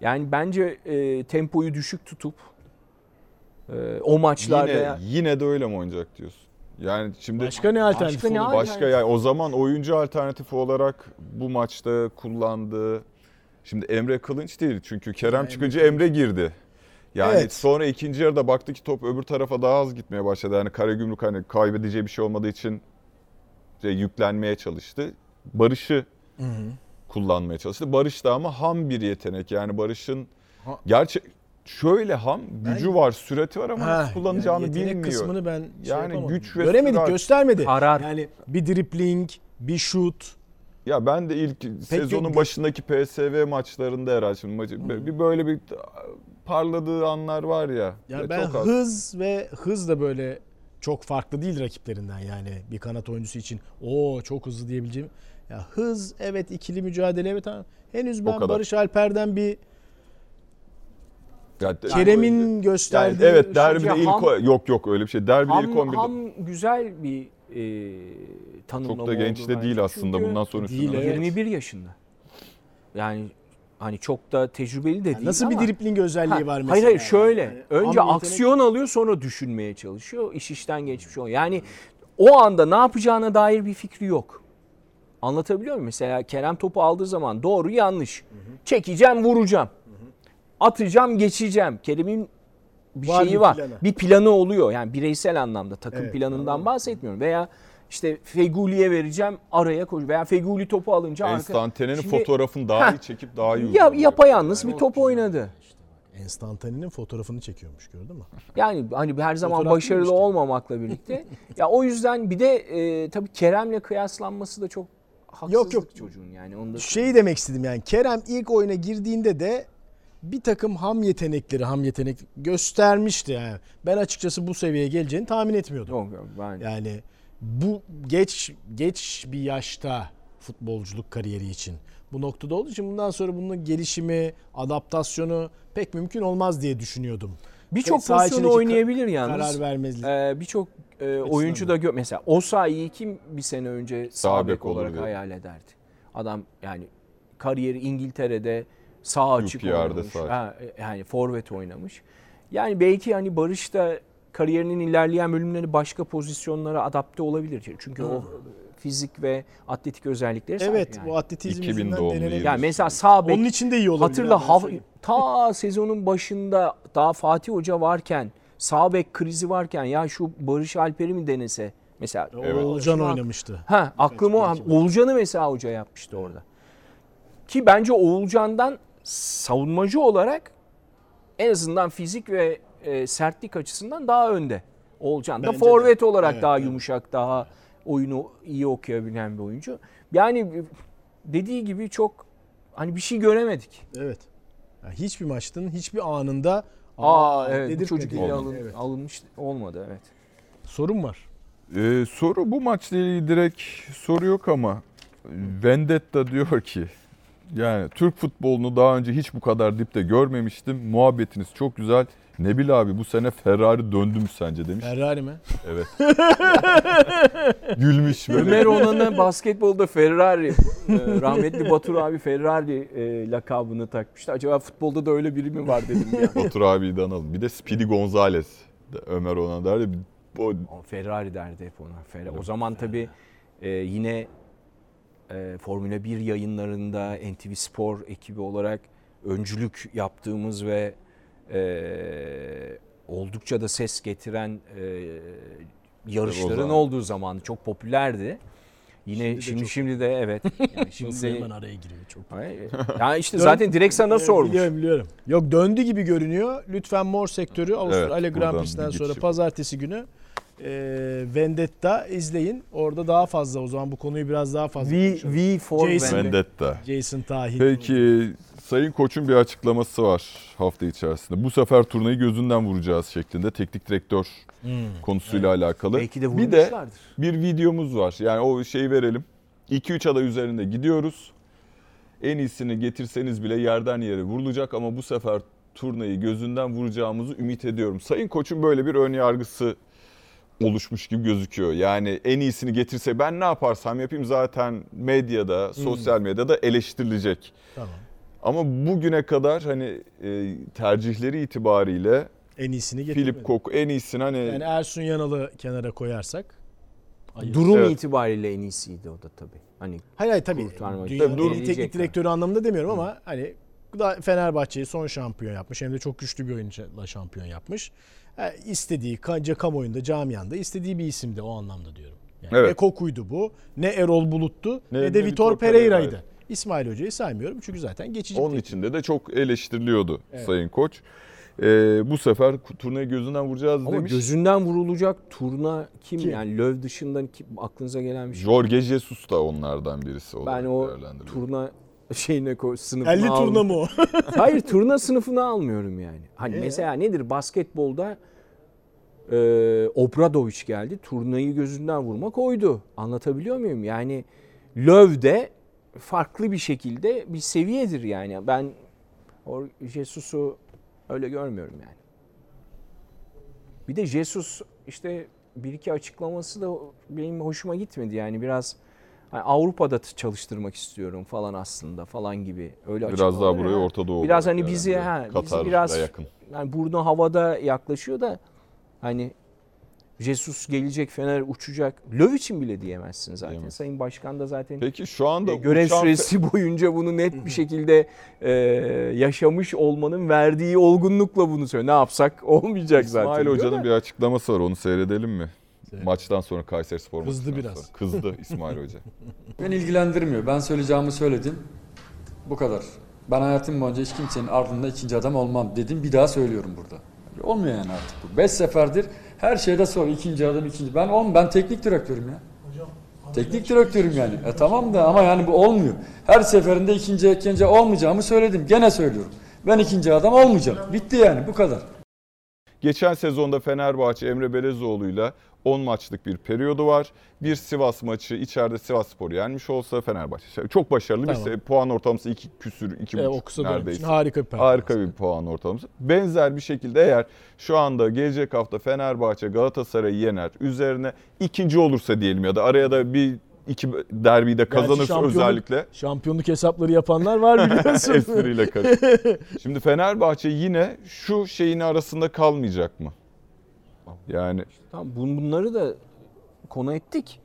yani bence e, tempoyu düşük tutup e, o maçlarda Yine, ya- yine de öyle mi oynayacak diyorsun? Yani şimdi Başka ne alternatif Başka ne başka yani o zaman oyuncu alternatifi olarak bu maçta kullandığı şimdi Emre Kılınç değil çünkü Kerem Emre çıkınca Emre girdi. Yani Evet. sonra ikinci yarıda baktı ki top öbür tarafa daha az gitmeye başladı. Yani Karagümrük hani kaybedeceği bir şey olmadığı için şey, yüklenmeye çalıştı. Barış'ı Hı hı. kullanmaya çalıştı. Barış da ama ham bir yetenek. Yani Barış'ın gerçek şöyle ham gücü Ben- var, süreti var ama Ha, kullanacağını yani yetenek bilmiyor. kısmını ben şey Yani yapamadım. güç ve Göremedik, sürat. göstermedi. Karar. Yani bir dripling, bir şut. Ya ben de ilk sezonun gö- başındaki PSV maçlarında herhalde şimdi maçı Hmm. bir böyle bir parladığı anlar var ya. Yani Ya ben çok az. hız ve hız da böyle çok farklı değil rakiplerinden yani bir kanat oyuncusu için. O çok hızlı diyebileceğim. Ya hız evet ikili mücadele evet ama henüz ben. Barış Alper'den bir Yani- Kerem'in gösterdiği Yani evet derbide Ham- ilk o- yok yok öyle bir şey. Derbide ilk Ham, 11'de ham güzel bir e, tanımlama çok da genç de bence. değil aslında. Çünkü Bundan sonra Değil, evet. 21 yaşında. Yani hani çok da tecrübeli de değil nasıl ama- bir dripling özelliği Ha, var mesela? Hayır hayır şöyle. Yani önce ham yetenek- aksiyon alıyor sonra düşünmeye çalışıyor. İş işten geçmiş oluyor. Yani o anda ne yapacağına dair bir fikri yok. Anlatabiliyor muyum? Mesela Kerem topu aldığı zaman doğru yanlış. Çekeceğim vuracağım. Atacağım geçeceğim. Kerem'in bir Var şeyi bir var. planı. Bir planı oluyor. Yani bireysel anlamda takım Evet, planından anladım. bahsetmiyorum. Veya işte Feguli'ye vereceğim araya koş. Veya Feguli topu alınca arka. Enstantane'nin Şimdi- fotoğrafını daha Heh. iyi çekip daha iyi Ya, yapayalnız bir top oynadı. Enstantane'nin fotoğrafını çekiyormuş gördün mü? Yani hani her zaman Fotoğraf başarılı işte. olmamakla birlikte. ya o yüzden bir de e, tabii Kerem'le kıyaslanması da çok haksızlık Yok, yok. çocuğun yani. Onu da Şeyi demek istedim yani Kerem ilk oyuna girdiğinde de bir takım ham yetenekleri, ham yetenek göstermişti yani. Ben açıkçası bu seviyeye geleceğini tahmin etmiyordum. Yok yok ben Yani bu geç geç bir yaşta futbolculuk kariyeri için bu noktada olduğu için bundan sonra bunun gelişimi, adaptasyonu pek mümkün olmaz diye düşünüyordum. birçok pozisyonu oynayabilir yalnız. Karar vermezlik. Ee, birçok e, oyuncu da gör mesela Osayi'yi kim bir sene önce Sağ sağ bek bek olarak olurdu. hayal ederdi. Adam yani kariyeri İngiltere'de sağ açık QPR'de oynamış. sağ. Ha, e, yani forvet oynamış. Yani belki hani Barış da kariyerinin ilerleyen bölümleri başka pozisyonlara adapte olabilir. Çünkü o fizik ve atletik özellikleri evet yani. bu atletizm 2000 yüzünden. Yani mesela sağ bek Onun için de iyi olabilir. Hatırla söyleyeyim. ta sezonun başında daha Fatih Hoca varken sağ bek krizi varken ya şu Barış Alper'i mi denese mesela. Evet. Oğulcan Şu an- oynamıştı. Ha aklım o. Oğulcan'ı mesela hoca yapmıştı orada. Ki bence Oğulcan'dan savunmacı olarak en azından fizik ve e, sertlik açısından daha önde. Oğulcan da Bence de. forvet olarak Evet, daha evet. yumuşak, daha oyunu iyi okuyabilen bir oyuncu. Yani dediği gibi çok hani bir şey göremedik. Evet. Yani hiçbir maçın hiçbir anında Aa evet bu çocuk iyi yani. alın, Evet. alınmış olmadı evet. Sorun var. Ee, soru bu maçla ilgili direkt soru yok ama Vendetta diyor ki yani Türk futbolunu daha önce hiç bu kadar dipte görmemiştim. Muhabbetiniz çok güzel. Nebil abi bu sene Ferrari döndü mü sence demiş. Ferrari mi? Evet. Gülmüş böyle. Ömer Onan'a basketbolda Ferrari, e, rahmetli Batur abi Ferrari e, lakabını takmıştı. Acaba futbolda da öyle biri mi var dedim ya. Batur abiyi de analım. Bir de Speedy Gonzalez. de Ömer ona der ya. O, O Ferrari derdi hep ona. Ferrari. O zaman tabii e, yine e, Formula 1 yayınlarında NTV Spor ekibi olarak öncülük yaptığımız ve e, oldukça da ses getiren e, yarışların olduğu zaman çok popülerdi. Yine Şimdi de şimdi çok- şimdi de evet. Yani şimdi de, hemen araya giriyor çok. Hayır. ya işte Dön- zaten direkt sana Evet, sormuş. Biliyorum biliyorum. Yok döndü gibi görünüyor. Lütfen mor sektörü Avustralya Evet, Grand bir sonra pazartesi günü e, Vendetta izleyin. Orada daha fazla o zaman bu konuyu biraz daha fazla V, konuşalım. v for Jason- Vendetta. Vendetta. Jason Tahin. Peki Sayın Koç'un bir açıklaması var hafta içerisinde. Bu sefer turnayı gözünden vuracağız şeklinde teknik direktör Hmm. konusuyla alakalı. Belki de bir de bir videomuz var. Yani o şeyi verelim. 2-3 aday üzerinde gidiyoruz. En iyisini getirseniz bile yerden yere vurulacak ama bu sefer turnayı gözünden vuracağımızı ümit ediyorum. Sayın Koç'un böyle bir ön yargısı oluşmuş gibi gözüküyor. Yani en iyisini getirse ben ne yaparsam yapayım zaten medyada, sosyal medyada eleştirilecek. Tamam. Ama bugüne kadar hani e, tercihleri itibariyle En iyisini getirmedi. Philip Koku en iyisini hani Yani Ersun Yanal'ı kenara koyarsak. Hayır. Durum Evet. itibariyle en iyisiydi o da tabii. Hani Hayır hayır tabii. Dünyanın Tabii, teknik direktörü anlamında demiyorum ama hani da Fenerbahçe'yi son şampiyon yapmış. Hem de çok güçlü bir oyuncuyla şampiyon yapmış. Yani istediği kanca kamuoyunda, camianda istediği bir isimdi o anlamda diyorum. Yani Evet. Ne Koku'ydu bu, ne Erol Bulut'tu, ne, Ne- de ne Vitor Vitor Pereira'ydı. Pereira'ydı. İsmail Hoca'yı saymıyorum çünkü zaten geçici Onun içinde de çok eleştiriliyordu Evet. Sayın Koç. Ee, bu sefer turnayı gözünden vuracağız ama demiş. gözünden vurulacak turna kim, Kim? yani Löw dışında kim aklınıza gelen bir şey? Jorge Jesus da onlardan birisi olarak Ben o turna şeyine koy sınıfına 50 aldım. turna mı o? Hayır turna sınıfına almıyorum yani. Hani Ee? mesela nedir basketbolda e, Obradoviç geldi turnayı gözünden vurma koydu. Anlatabiliyor muyum? Yani Löw de farklı bir şekilde bir seviyedir yani. Ben o Jesus'u öyle görmüyorum yani. Bir de Jesus işte bir iki açıklaması da benim hoşuma gitmedi yani biraz hani Avrupa'da çalıştırmak istiyorum falan aslında falan gibi öyle Biraz daha buraya Ha. Orta Doğu Biraz hani bizi değerlendiriyor. ha bizi biraz yakın. yani burnu havada yaklaşıyor da hani Jesus gelecek Fener uçacak. Löw için bile diyemezsin zaten. Diyemez. Sayın Başkan da zaten Peki şu anda e, görev uçan- süresi boyunca bunu net bir şekilde e, yaşamış olmanın verdiği olgunlukla bunu söylüyor. Ne yapsak olmayacak zaten. İsmail Hoca'nın bir açıklaması var. Onu seyredelim mi? Evet. Maçtan sonra Kayseri Spor Kızdı biraz. sonra. Kızdı İsmail Hoca. Beni ilgilendirmiyor. Ben söyleyeceğimi söyledim. Bu kadar. Ben hayatım boyunca hiç kimsenin ardında ikinci adam olmam dedim. Bir daha söylüyorum burada. Olmuyor yani artık bu. Beş seferdir her şeyde sor ikinci adam ikinci. Ben oğlum ben teknik direktörüm ya. Teknik direktörüm yani. E tamam da ama yani bu olmuyor. Her seferinde ikinci ikinci olmayacağımı söyledim. Gene söylüyorum. Ben ikinci adam olmayacağım. Bitti yani bu kadar. Geçen sezonda Fenerbahçe Emre Belezoğlu'yla 10 maçlık bir periyodu var. Bir Sivas maçı içeride Sivas Spor'u yenmiş olsa Fenerbahçe. Çok başarılı Tamam. bir puan ortalaması 2 küsür, 2 E, buçuk neredeyse. harika bir performans. Harika bir puan ortalaması. Benzer bir şekilde eğer şu anda gelecek hafta Fenerbahçe Galatasaray'ı yener, üzerine ikinci olursa diyelim ya da araya da bir iki derbiyi de kazanırsa şampiyonluk- özellikle Şampiyonluk hesapları yapanlar var biliyorsun. espriyle karış. Şimdi Fenerbahçe yine şu şeyin arasında kalmayacak mı? Yani Tamam, bun- bunları da konu ettik.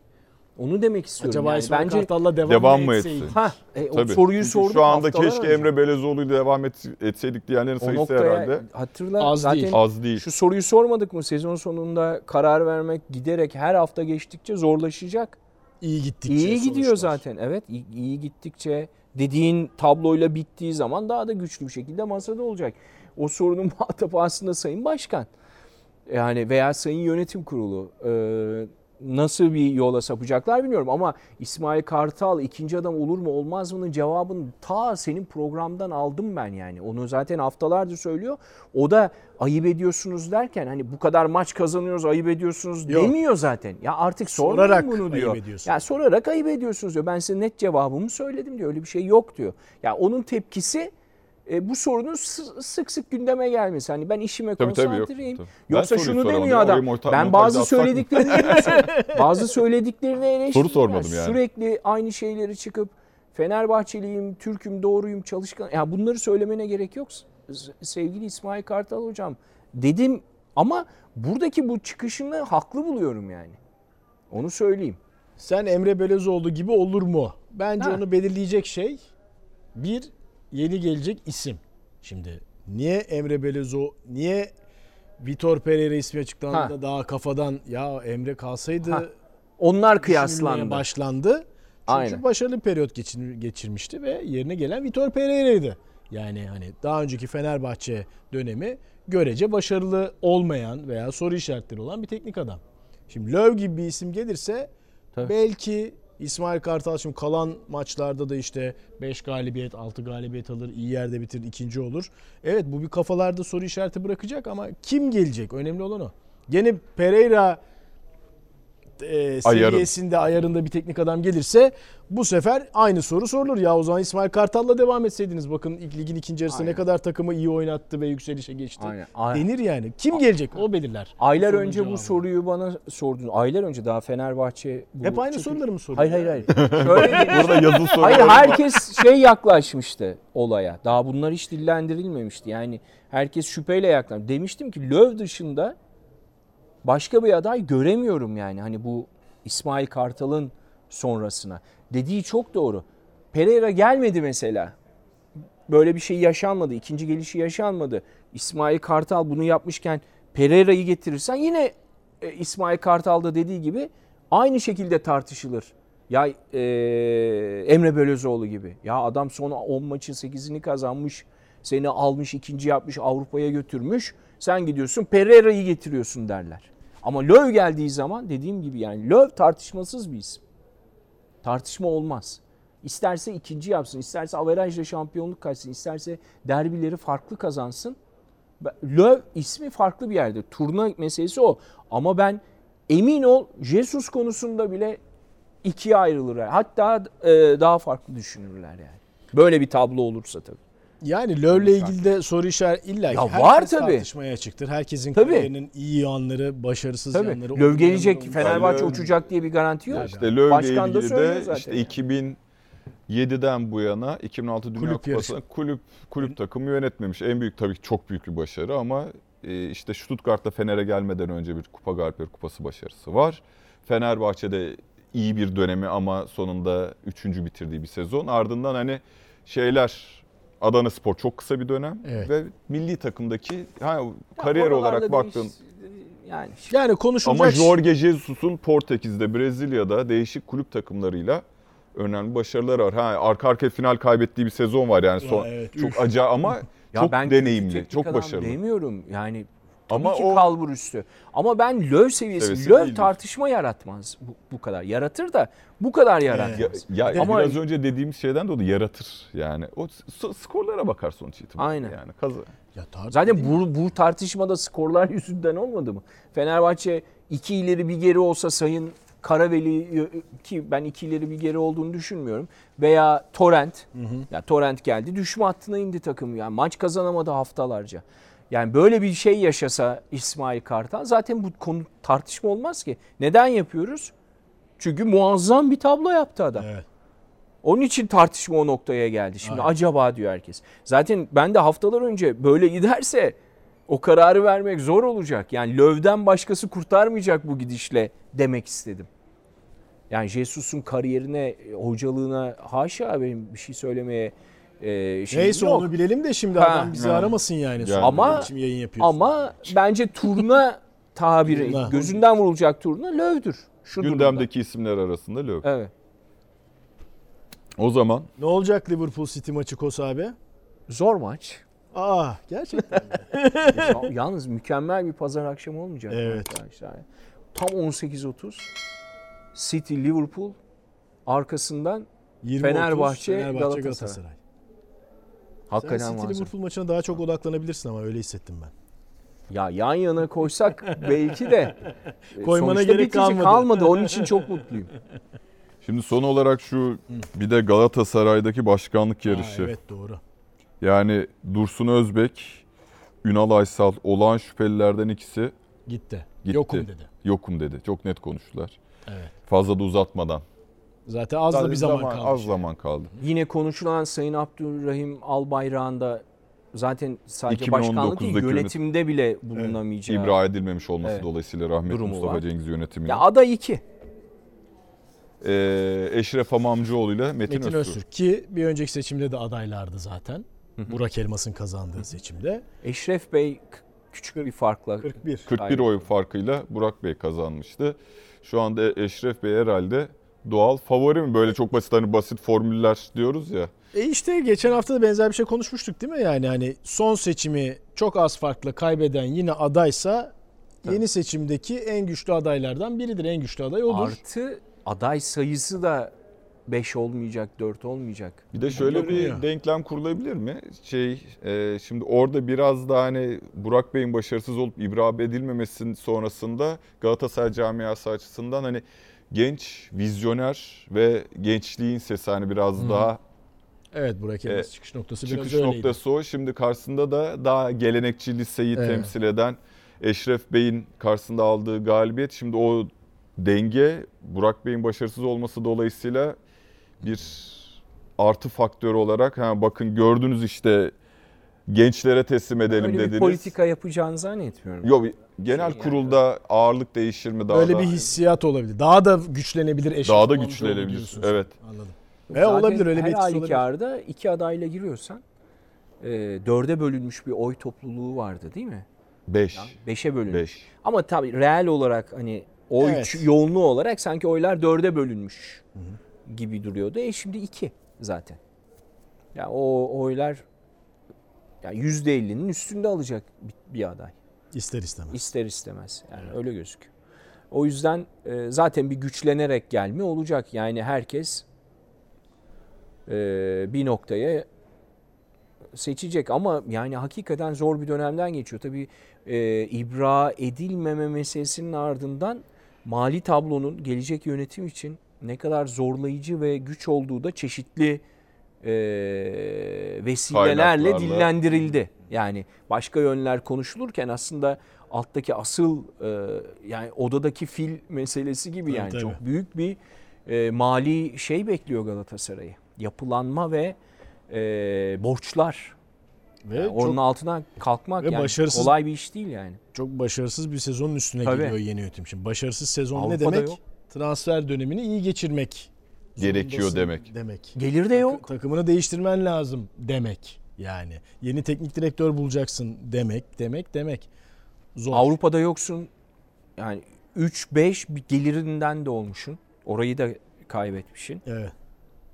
Onu demek istiyorum. Acaba yani. İsmail Bence Kartal'la devam, Devam mı etsin? ha e, o tabii. soruyu Çünkü sordum Şu anda keşke. Emre Belezoğlu'yla devam et, etseydik diyenlerin o sayısı noktaya herhalde hatırla Az zaten değil. az değil. şu soruyu sormadık mı? Sezon sonunda karar vermek giderek her hafta geçtikçe zorlaşacak. İyi gittikçe İyi gidiyor sonuçlar. zaten. Evet iyi, iyi gittikçe dediğin tabloyla bittiği zaman daha da güçlü bir şekilde masada olacak. O sorunun muhatabı aslında Sayın Başkan. Yani veya Sayın Yönetim Kurulu. Ee, nasıl bir yola sapacaklar bilmiyorum ama İsmail Kartal ikinci adam olur mu olmaz mı'nın cevabını ta senin programdan aldım ben yani. Onu zaten haftalardır söylüyor. O da ayıp ediyorsunuz derken hani bu kadar maç kazanıyoruz ayıp ediyorsunuz Yok. demiyor zaten. Ya artık Sorarak bunu ayıp diyor. ediyorsun. Ya sorarak ayıp ediyorsunuz diyor. Ben size net cevabımı söyledim diyor. Öyle bir şey yok diyor. Ya onun tepkisi e, bu sorunun sı- sık sık gündeme gelmesi. Hani ben işime Tabii tabii yok. konsantreyim. Tabii. Yoksa Ben şunu demiyor adam. monta- ben bazı söylediklerini bazı söylediklerini eleştiriyorum. Soru sormadım yani. Sürekli aynı şeyleri çıkıp Fenerbahçeliyim, Türk'üm, doğruyum, çalışkan. Ya bunları söylemene gerek yok sevgili İsmail Kartal hocam. Dedim ama buradaki bu çıkışını haklı buluyorum yani. Onu söyleyeyim. Sen Emre Belezoğlu gibi olur mu? Bence Ha. onu belirleyecek şey bir yeni gelecek isim. Şimdi niye Emre Belezoğlu, niye Vitor Pereira ismi açıklandığında Ha. daha kafadan ya Emre kalsaydı Ha, Onlar kıyaslandı. başlandı. Çünkü Aynen. başarılı bir periyot geçir- geçirmişti ve yerine gelen Vitor Pereira'ydı. Yani hani daha önceki Fenerbahçe dönemi görece başarılı olmayan veya soru işaretleri olan bir teknik adam. Şimdi Löw gibi bir isim gelirse Tabii. belki İsmail Kartal şimdi kalan maçlarda da işte 5 galibiyet, 6 galibiyet alır, iyi yerde bitirir, ikinci olur. Evet bu bir kafalarda soru işareti bırakacak ama kim gelecek? Önemli olan o. Gene Pereira e, seviyesinde ayarında bir teknik adam gelirse bu sefer aynı soru sorulur. Ya o zaman İsmail Kartal'la devam etseydiniz bakın ilk ligin ikinci yarısında ne Aynen. kadar takımı iyi oynattı ve yükselişe geçti. Aynen. Aynen. Denir yani. Kim gelecek o belirler. Aylar sorunun önce bu cevabını. soruyu bana sordun. Aylar önce daha Fenerbahçe bu Hep aynı çekil- soruları mı soruyor? Hayır hayır hayır. Şöyle değil. Burada yazı soru Hayır herkes şey yaklaşmıştı olaya. Daha bunlar hiç dillendirilmemişti. Yani herkes şüpheyle yaklaşmış. Demiştim ki Löw dışında başka bir aday göremiyorum yani. Hani bu İsmail Kartal'ın sonrasına. Dediği çok doğru. Pereira gelmedi mesela. Böyle bir şey yaşanmadı. İkinci gelişi yaşanmadı. İsmail Kartal bunu yapmışken Pereira'yı getirirsen yine e, İsmail Kartal da dediği gibi aynı şekilde tartışılır. Ya e, Emre Belözoğlu gibi. Ya adam son 10 maçın 8'ini kazanmış. Seni almış, ikinci yapmış, Avrupa'ya götürmüş. Sen gidiyorsun Pereira'yı getiriyorsun derler. Ama Löw geldiği zaman dediğim gibi yani Löw tartışmasız bir isim. Tartışma olmaz. İsterse ikinci yapsın, isterse averajla şampiyonluk kaçsın, isterse derbileri farklı kazansın. Löw ismi farklı bir yerde. Turna meselesi o. Ama ben emin ol Jesus konusunda bile ikiye ayrılır. Hatta e, daha farklı düşünürler yani. Böyle bir tablo olursa tabii. Yani Löw'le ilgili de soru işareti illa ki. Ya Herkes var tabii. tartışmaya açıktır. Herkesin Tabii. kariyerinin iyi yanları, başarısız Tabii. yanları. Olumlu gelecek, yanları, Fenerbahçe Löw- uçacak diye bir garanti yok. İşte Başkan da ilgili de zaten işte yani. 2007'den bu yana 2006 Dünya Kulüp Kupası'nda kulüp kulüp takımı yönetmemiş. En büyük tabii ki çok büyük bir başarı ama e, işte Stuttgart'ta Fener'e gelmeden önce bir Kupa Galipleri Kupası başarısı var. Fenerbahçe'de iyi bir dönemi ama sonunda üçüncü bitirdiği bir sezon. Ardından hani şeyler Adana Spor çok kısa bir dönem Evet. ve milli takımdaki ha, kariyer Oralarda olarak baktığın değiş- yani Yani konuşulacak ama Jorge Jesus'un Portekiz'de, Brezilya'da değişik kulüp takımlarıyla önemli başarıları var. Ha arka arkaya final kaybettiği bir sezon var yani son Ya evet, çok acayip ama Ya çok ben deneyimli, çok başarılı. Demiyorum yani tabii Ama ki o- kalbur üstü. Ama ben Löw seviyesi, Seviyesi Löw değildir. tartışma yaratmaz bu, bu kadar. Yaratır da bu kadar yaratmaz. Ya, ya Ama- biraz önce dediğimiz şeyden dolayı yaratır yani. O skorlara bakar sonuç itibariyle Aynen. yani. Kazı. Ya tar- Zaten bu, bu tartışmada skorlar yüzünden olmadı mı? Fenerbahçe iki ileri bir geri olsa Sayın Karaveli ki ben iki ileri bir geri olduğunu düşünmüyorum. Veya Torrent. Ya Torrent geldi düşme hattına indi takım. Yani maç kazanamadı haftalarca. Yani böyle bir şey yaşasa İsmail Kartal zaten bu konu tartışma olmaz ki. Neden yapıyoruz? Çünkü muazzam bir tablo yaptı adam. Evet. Onun için tartışma o noktaya geldi. Şimdi Aynen. acaba diyor herkes. Zaten ben de haftalar önce böyle giderse o kararı vermek zor olacak. Yani Löv'den başkası kurtarmayacak bu gidişle demek istedim. Yani Jesus'un kariyerine, hocalığına haşa benim bir şey söylemeye e, şey Neyse yok. onu bilelim de şimdi Ha. adam bizi Ha. aramasın yani. Yani. Ama- için yayın yapıyorsun. Ama bence turna tabiri, gözünden vurulacak turna Löv'dür. Şu durumda. Gündemdeki isimler arasında Löw. Evet. O zaman ne olacak Liverpool City maçı Kos abi? Zor maç. Aa gerçekten. Ya- Yalnız mükemmel bir pazar akşamı olmayacak Evet. arkadaşlar. Tam 18.30 City Liverpool arkasından 20 Fenerbahçe, Fenerbahçe Galatasaray. Galatasaray. Hakikaten Sen City. Liverpool maçına daha çok odaklanabilirsin ama öyle hissettim ben. Ya yan yana koysak belki de e, Koymana sonuçta gerek kalmadı. kalmadı. Onun için çok mutluyum. şimdi son olarak şu bir de Galatasaray'daki başkanlık Aa, yarışı. evet doğru. Yani Dursun Özbek, Ünal Aysal olağan şüphelilerden ikisi Gitti. Gitti. Yokum dedi. yokum dedi. Çok net konuştular. Evet. Fazla da uzatmadan. Zaten az da bir zaman, kaldı. Az zaman kaldı. Yine konuşulan Sayın Abdülrahim Albayrak'ın da zaten sadece 2019'daki başkanlık değil yönet- yönetimde bile bulunamayacağı. İbra edilmemiş olması Evet. dolayısıyla rahmetli Durumu Mustafa var. Cengiz yönetimiyle. Ya aday 2. Ee, Eşref Hamamcıoğlu ile Metin, Metin Öztürk. Öztürk ki bir önceki seçimde de adaylardı zaten. Burak Elmas'ın kazandığı seçimde. Eşref Bey küçük bir farkla 41. 41 Aynen. oy farkıyla Burak Bey kazanmıştı. Şu anda Eşref Bey herhalde doğal favori mi? Böyle çok basit hani basit formüller diyoruz ya. E işte geçen hafta da benzer bir şey konuşmuştuk değil mi? Yani hani son seçimi çok az farkla kaybeden yine adaysa yeni seçimdeki en güçlü adaylardan biridir. En güçlü aday odur. Artı aday sayısı da 5 olmayacak, 4 olmayacak. Bir de şöyle bir denklem kurulabilir mi? Şey, e, şimdi orada biraz da hani Burak Bey'in başarısız olup ibra edilmemesinin sonrasında Galatasaray camiası açısından hani genç, vizyoner ve gençliğin sesi hani biraz daha Evet Burak Elmas E, çıkış noktası çıkış biraz öyleydi. noktası o. Şimdi karşısında da daha gelenekçi liseyi Evet. temsil eden Eşref Bey'in karşısında aldığı galibiyet. Şimdi o denge Burak Bey'in başarısız olması dolayısıyla bir artı faktör olarak ha bakın gördünüz işte gençlere teslim edelim Öyle bir dediniz. politika yapacağını zannetmiyorum. Yok genel Şey yani. kurulda ağırlık değişir mi daha Böyle da? bir hissiyat olabilir. Daha da güçlenebilir Eşref Daha da güçlenebilir, evet. Anladım. Zaten Ve olabilir öyle bir her etkisi olabilir. halükarda iki adayla giriyorsan e, dörde bölünmüş bir oy topluluğu vardı değil mi? 5. Beşe bölünmüş. 5. Ama tabii reel olarak hani oy Evet. yoğunluğu olarak sanki oylar dörde bölünmüş gibi duruyordu. E şimdi iki zaten. Ya o oylar yani yüzde ellinin üstünde alacak bir, aday. İster istemez. İster istemez. Yani öyle gözüküyor. O yüzden e, zaten bir güçlenerek gelme olacak. Yani herkes e, bir noktaya seçecek ama yani hakikaten zor bir dönemden geçiyor. Tabii e, ibra edilmeme meselesinin ardından mali tablonun gelecek yönetim için ne kadar zorlayıcı ve güç olduğu da çeşitli e, vesilelerle Kaynaklarla. dillendirildi. Yani başka yönler konuşulurken aslında alttaki asıl e, yani odadaki fil meselesi gibi yani tabii. çok büyük bir e, mali şey bekliyor Galatasaray'ı. Yapılanma ve e, borçlar. Ve Yani onun altına kalkmak ve yani başarısız- kolay bir iş değil yani. çok başarısız bir sezonun üstüne Tabii. geliyor yeni yönetim. Şimdi başarısız sezon Avrupa'da ne demek? yok. Transfer dönemini iyi geçirmek. Gerekiyor demek. Demek. Gelir de yok. Takı- Takımını değiştirmen lazım demek. Yani yeni teknik direktör bulacaksın demek, demek, demek. Zor. Avrupa'da yoksun. Yani 3-5 bir gelirinden de olmuşsun. Orayı da kaybetmişsin. Evet.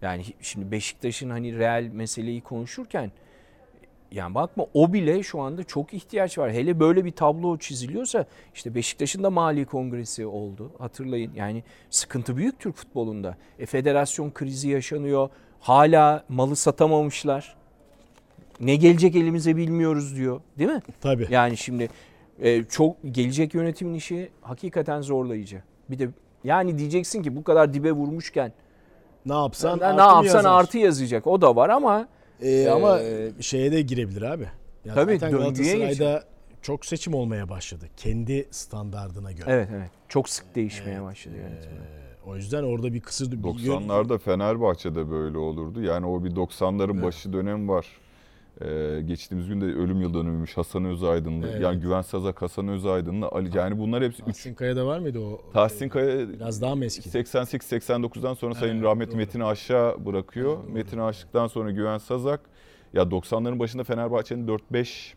Yani şimdi Beşiktaş'ın hani real meseleyi konuşurken yani bakma o bile şu anda çok ihtiyaç var. Hele böyle bir tablo çiziliyorsa işte Beşiktaş'ın da mali kongresi oldu. Hatırlayın yani sıkıntı büyük Türk futbolunda. E, federasyon krizi yaşanıyor. Hala malı satamamışlar. Ne gelecek elimize bilmiyoruz diyor. Değil mi? Tabii. Yani şimdi e, çok gelecek yönetimin işi hakikaten zorlayıcı. Bir de yani diyeceksin ki bu kadar dibe vurmuşken Ne yapsan ne artı yapsan yazar? artı yazacak. O da var ama Ee, ama Ee, şeye de girebilir abi. Ya Tabii, zaten Galatasaray'da çok seçim olmaya başladı. Kendi standardına göre. evet evet çok sık değişmeye başladı yönetim. Ee, o yüzden orada bir kısır bir 90'larda Fenerbahçe'de böyle olurdu. Yani o bir 90'ların Evet. başı dönem var. Ee, geçtiğimiz gün de ölüm yıl dönümüymüş Hasan Özaydın'lı. Evet. Yani Güven Sazak, Hasan Özaydın'lı, Ali. Yani bunlar hepsi 3. Tahsin Kaya'da var mıydı o? Tahsin Kaya Biraz daha mı eski? 88-89'dan sonra Sayın Evet, rahmetli doğru. Metin'i aşağı bırakıyor. Metin'i aştıktan sonra Güven Sazak. Ya 90'ların başında Fenerbahçe'nin 4-5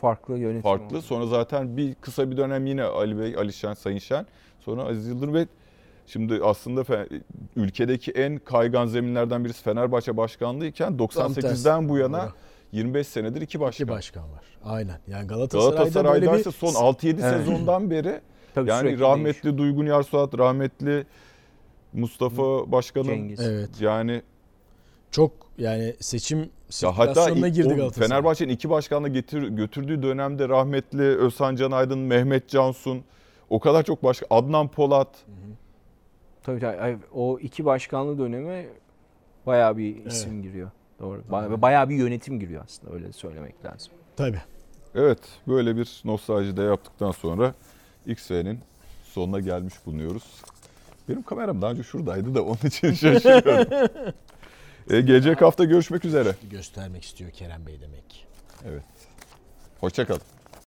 Farklı yönetim. farklı. oldu. Sonra zaten bir kısa bir dönem yine Ali Bey, Ali Şen, Sayın Şen. Sonra Aziz Yıldırım ve şimdi aslında ülkedeki en kaygan zeminlerden birisi Fenerbahçe başkanlığıyken Tam tersi. 98'den bu yana Doğru. 25 senedir iki başkan. İki başkan var. Aynen. Yani Galatasaray'da, Galatasaray'da böyle bir son 6-7 Evet. sezondan beri Tabii yani rahmetli Duygun Yarsuat, rahmetli Mustafa Başkanım Cengiz. Evet. yani Çok yani seçim ya hatta sirkülasyonuna girdi Galatasaray. Fenerbahçe'nin iki başkanla getir, götürdüğü dönemde rahmetli Özhan Can Aydın, Mehmet Cansun o kadar çok başka Adnan Polat Tabii tabii. O iki başkanlı döneme bayağı bir isim giriyor. Doğru. Ba- Bayağı bir yönetim giriyor aslında öyle söylemek lazım. Tabii. Evet böyle bir nostalji de yaptıktan sonra XV'nin sonuna gelmiş bulunuyoruz. Benim kameram daha önce şuradaydı da onun için şaşırıyorum. e, gelecek hafta görüşmek üzere. Göstermek istiyor Kerem Bey demek. Evet. Hoşçakalın.